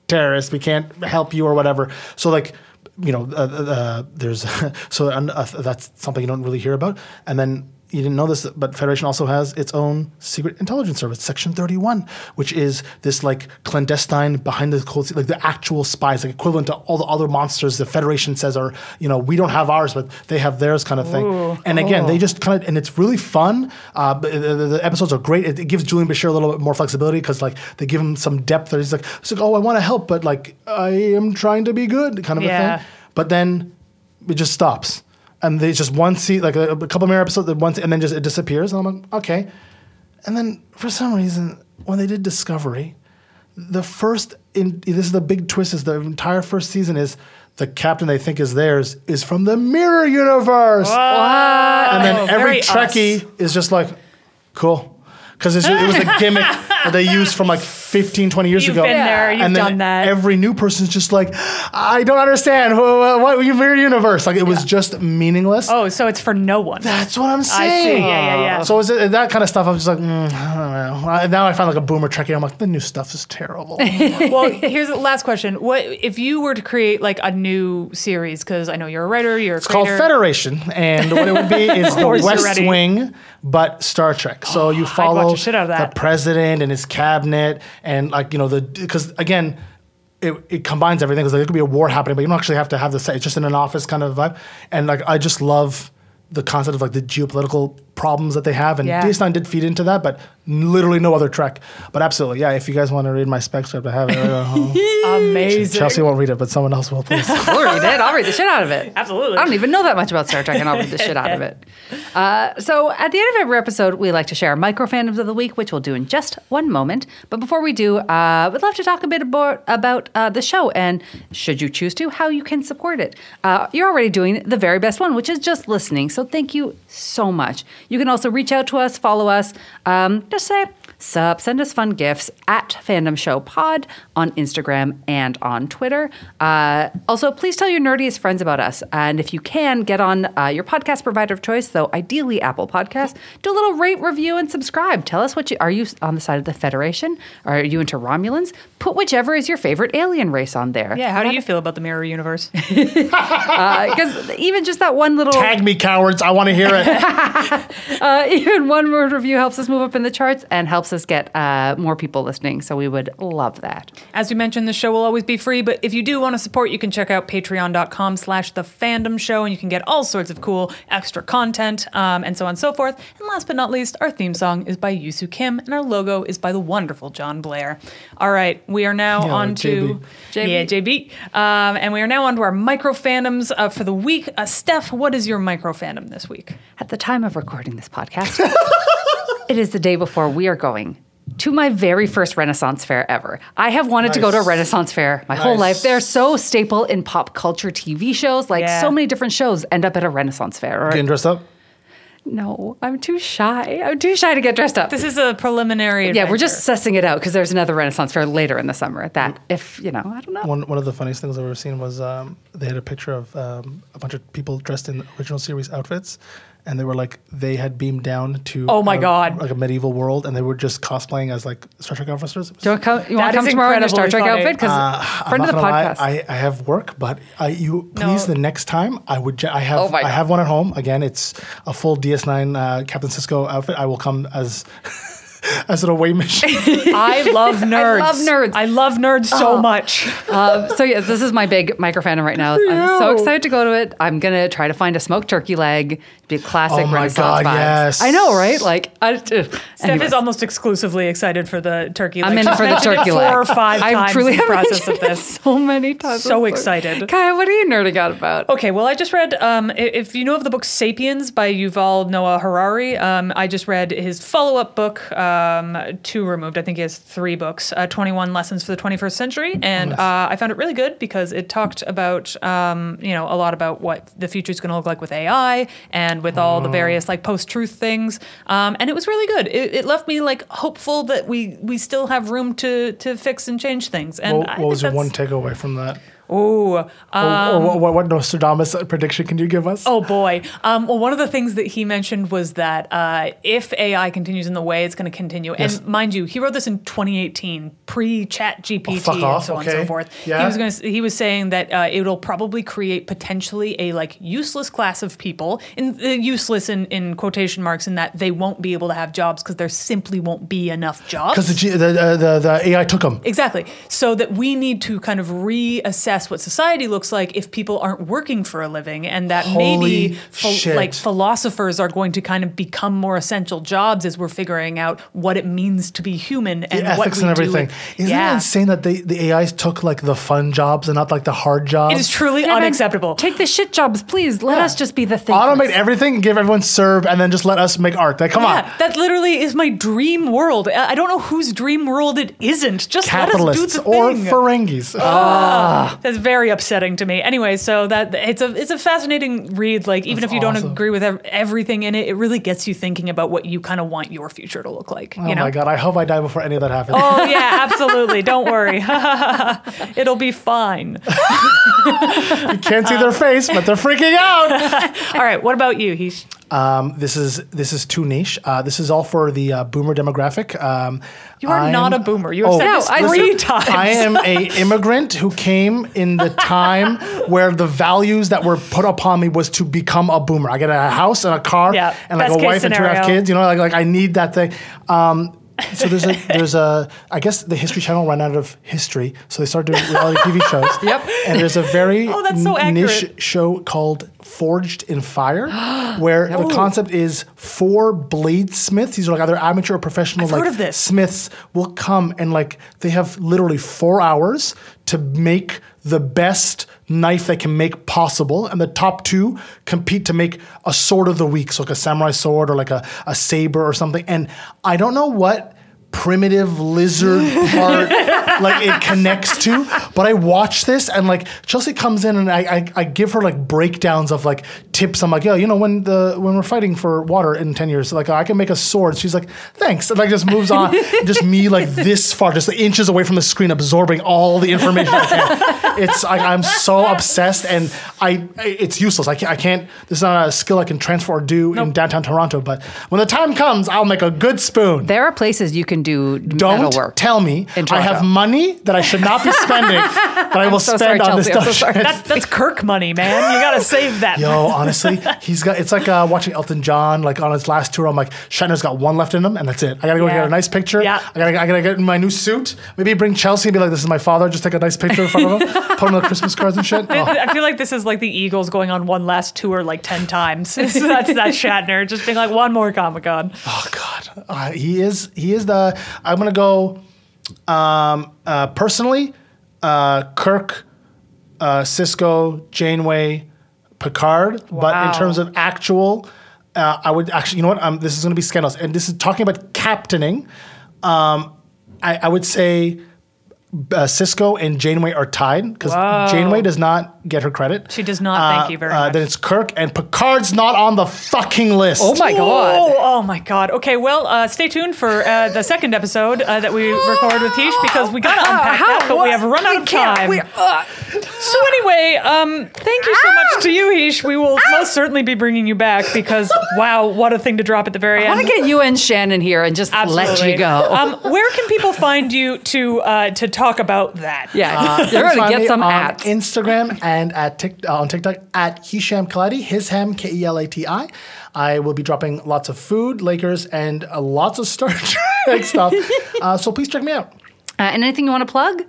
terrorist. We can't help you or whatever. So like you know, uh, uh, there's <laughs> so uh, that's something you don't really hear about. And then you didn't know this, but Federation also has its own secret intelligence service, Section 31, which is this like clandestine behind the cold, like the actual spies, like equivalent to all the other monsters the Federation says are, you know, we don't have ours, but they have theirs kind of thing. Ooh. And again, oh. they just kind of, and it's really fun. Uh, the, the, episodes are great. It, it, gives Julian Bashir a little bit more flexibility because like they give him some depth. He's like, he's like, oh, I want to help, but like I am trying to be good, kind of yeah. a thing. But then it just stops and there's just one seat, like a, a couple more episodes, one, and then just it disappears. And I'm like, okay. And then for some reason, when they did Discovery, the first in this is the big twist is the entire first season is the captain they think is theirs is from the mirror universe. What? And then every Trekkie us. is just like, cool because it was a gimmick <laughs> that they used from like 15, 20 years you've ago. You've been there, you've and then done that. Every new person's just like, I don't understand what, what mirror universe. Like it was yeah. just meaningless. Oh, so it's for no one. That's what I'm saying. I see. Yeah, yeah, yeah. So is it, that kind of stuff? I'm just like, mm, I don't know. Now I find like a boomer trekkie. I'm like, the new stuff is terrible. <laughs> well, here's the last question: What if you were to create like a new series? Because I know you're a writer. You're a it's creator. called Federation, and what it would be is <laughs> the West Wing, but Star Trek. So you <gasps> follow the president and his cabinet, and like you know the because again. It, it combines everything because like, there could be a war happening, but you don't actually have to have the set. It's just in an office kind of vibe, and like I just love the concept of like the geopolitical problems that they have, and yeah. DS9 did feed into that, but literally no other Trek. But absolutely, yeah. If you guys want to read my spec script, I have it. Right <laughs> Amazing. Chelsea won't read it, but someone else will. Please. <laughs> I'll read it. I'll read the shit out of it. Absolutely. I don't even know that much about Star Trek, and I'll read the shit out of it. <laughs> Uh, so at the end of every episode, we like to share micro fandoms of the week, which we'll do in just one moment. But before we do, uh, we'd love to talk a bit about about uh, the show, and should you choose to, how you can support it. Uh, you're already doing the very best one, which is just listening. So thank you so much. You can also reach out to us, follow us, um, just say sub, send us fun gifts at Fandom Show Pod on Instagram and on Twitter. Uh, also, please tell your nerdiest friends about us. And if you can, get on uh, your podcast provider of choice, though ideally Apple Podcasts. Do a little rate, review, and subscribe. Tell us what you are you on the side of the Federation? Are you into Romulans? Put whichever is your favorite alien race on there. Yeah, how do you feel about the mirror universe? Because <laughs> uh, even just that one little tag me cowards, I want to hear it. <laughs> <laughs> Uh, even one word review helps us move up in the charts and helps us get uh, more people listening. So we would love that. As we mentioned, the show will always be free, but if you do want to support, you can check out patreon.com slash the fandom show and you can get all sorts of cool extra content um, and so on and so forth. And last but not least, our theme song is by Yusu Kim and our logo is by the wonderful John Blair. All right, we are now on to JB. Yeah, JB. Um, and we are now on to our micro fandoms uh, for the week. Uh, Steph, what is your micro fandom this week? At the time of recording this podcast, <laughs> it is the day before we are going to my very first Renaissance fair ever. I have wanted nice. to go to a Renaissance fair my nice. whole life. They're so staple in pop culture TV shows. Like yeah. so many different shows end up at a Renaissance fair. Or, Getting dressed up? No, I'm too shy. I'm too shy to get dressed up. This is a preliminary. Adventure. Yeah, we're just sussing it out because there's another Renaissance fair later in the summer. That if you know, I don't know. One one of the funniest things I've ever seen was um, they had a picture of um, a bunch of people dressed in original series outfits, and they were like they had beamed down to oh my a, god like a medieval world and they were just cosplaying as like Star Trek officers. Do you want, come, you want to come tomorrow in a Star Trek funny. outfit? Because uh, friend of the podcast. Lie, I, I have work, but I, you please no. the next time I would I have oh I have one at home. Again, it's a full DS9 uh, Captain Sisko outfit. I will come as <laughs> as an away mission. <laughs> I love nerds. I love nerds. I love nerds so uh, much. uh, <laughs> so yes, this is my big micro fandom right now. I'm so excited to go to it. I'm gonna try to find a smoked turkey leg. Be a classic oh my Renaissance God, vibes. Yes. I know, right? Like, I, uh, Steph is almost exclusively excited for the turkey leg. I'm in for the turkey leg. Four or five I times truly in the process of this. So many times. So excited. Kaya, what are you nerding out about? Okay, well, I just read. Um, if you know of the book *Sapiens* by Yuval Noah Harari, um, I just read his follow-up book. Uh, um, too removed. I think he has three books, uh, 21 Lessons for the 21st Century. And uh, I found it really good because it talked about, um, you know, a lot about what the future is going to look like with AI and with all the various like post-truth things. Um, and it was really good. It, it left me like hopeful that we we still have room to to fix and change things. And What, what was your one takeaway from that? Ooh, or, or what, what Nostradamus prediction can you give us? Oh boy. Um, well, one of the things that he mentioned was that uh, if AI continues in the way it's going to continue, Yes. and mind you, he wrote this in 2018, pre-Chat GPT Oh, and off, so on and so forth. Yeah. He was going to. He was saying that uh, it'll probably create potentially a like useless class of people, in uh, useless in, in quotation marks, in that they won't be able to have jobs because there simply won't be enough jobs. Because the, the, the the AI took them. Exactly. So that we need to kind of reassess what society looks like if people aren't working for a living, and that Holy maybe phi- like philosophers are going to kind of become more essential jobs as we're figuring out what it means to be human The and what ethics we and do everything. with- Isn't yeah. it insane that they, the AIs took like the fun jobs and not like the hard jobs? It is truly Yeah, man, unacceptable. Take the shit jobs, please. Let us just be the thing. Automate everything, give everyone serve, and then just let us make art. Like, come yeah, on. that literally is my dream world. I I don't know whose dream world it isn't. Just let us do the thing. or thing. Ferengis. Ah. Ah. That's very upsetting to me. Anyway, so that it's a it's a fascinating read. Like even That's if you don't agree with ev- everything in it, it really gets you thinking about what you kind of want your future to look like. oh you know? my god! I hope I die before any of that happens. Oh yeah, <laughs> absolutely. Don't worry, <laughs> it'll be fine. You can't see their face, but they're freaking out. <laughs> All right, what about you, Heesh? Um, this is this is too niche. Uh, this is all for the uh, boomer demographic. Um, You are I'm- not a boomer. You have Oh, said No, this I- three listen, times. I am a <laughs> immigrant who came in the time <laughs> where the values that were put upon me was to become a boomer. I get a house and a car Yeah, and like a wife and two and half scenario. kids. You know, like like I need that thing. Um, so there's a <laughs> there's a I guess the History Channel ran out of history, so they started doing reality TV shows. Yep. And there's a very Oh, so niche show called Forged in Fire, <gasps> where the concept is four bladesmiths. These are like either amateur or professional I've like heard of this. smiths will come and like they have literally four hours to make the best knife they can make possible and the top two compete to make a sword of the week so like a samurai sword or like a, a saber or something and i don't know what primitive lizard part <laughs> like it connects to. But i watch this and like chelsea comes in and I, I i give her like breakdowns of like tips. I'm like yeah you know when the when we're fighting for water in 10 years like i can make a sword. She's like thanks. And like just moves on. <laughs> Just me like this far just inches away from the screen absorbing all the information I can. it's like i'm so obsessed and i it's useless. I can't, I can't this is not a skill i can transfer or do in downtown toronto. But when the time comes i'll make a good spoon. There are places you can do don't metal work. tell me I have money that I should not be spending <laughs> that I will so spend sorry, on this Chelsea. I'm so stuff. That's <laughs> that's Kirk money, man. You gotta save that. Yo, honestly, he's got. It's like uh, watching Elton John, like on his last tour. I'm like, Shatner's got one left in him, and that's it. I gotta go Yeah. get a nice picture. Yeah. I gotta, I gotta get in my new suit. Maybe bring Chelsea and be like, "This is my father." Just take a nice picture in front of him, put him on the Christmas cards and shit. <laughs> Oh, I feel like this is like the Eagles going on one last tour like ten times. so that's that Shatner just being like one more Comic Con. oh God, uh, he is. He is the. I'm gonna go. Um, uh, personally, uh, Kirk, uh, Sisko, Janeway, Picard. But in terms of actual, uh, I would actually. You know what? Um, this is gonna be scandalous, and this is talking about captaining. Um, I, I would say. Uh, Sisko and Janeway are tied because Janeway does not get her credit. She does not, thank Uh, you very uh, much. Then it's Kirk and Picard's not on the fucking list. Oh my god. Oh, oh my God. Okay, well, uh, stay tuned for uh, the second episode uh, that we record with Heesh because we gotta unpack How- that, but we have run out of time. So anyway, um, thank you so much to you, Heesh. We will most certainly be bringing you back because wow, what a thing to drop at the very end. I end. want to get you and Shannon here and just let you go. Um, where can people find you to uh, to talk about that? yeah, you're going to get some on ads. Instagram and at Tik, uh, on TikTok at Hisham Kelati, his ham K E L A T I. I will be dropping lots of food, Lakers, and uh, lots of Star <laughs> Trek stuff. <laughs> Uh, so please check me out. Uh, and anything you want to plug?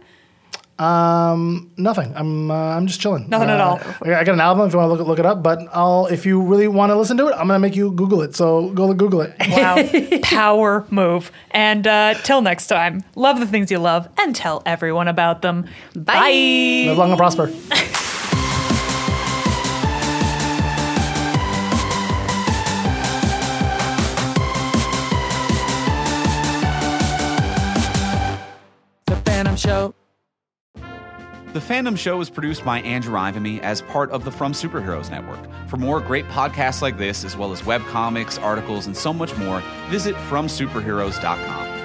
Um, nothing. I'm uh, I'm just chilling. Nothing at Uh, all. I I got an album if you want to look, it- look it up, but I'll if you really want to listen to it, I'm gonna make you Google it. So go Google it. Wow, <laughs> power move. And uh, till next time, love the things you love and tell everyone about them. Bye. Live long and prosper. Fandom Show. The Fandom Show is produced by Andrew Ivimey as part of the From Superheroes Network. For more great podcasts like this, as well as webcomics, articles, and so much more, visit FromSuperheroes.com.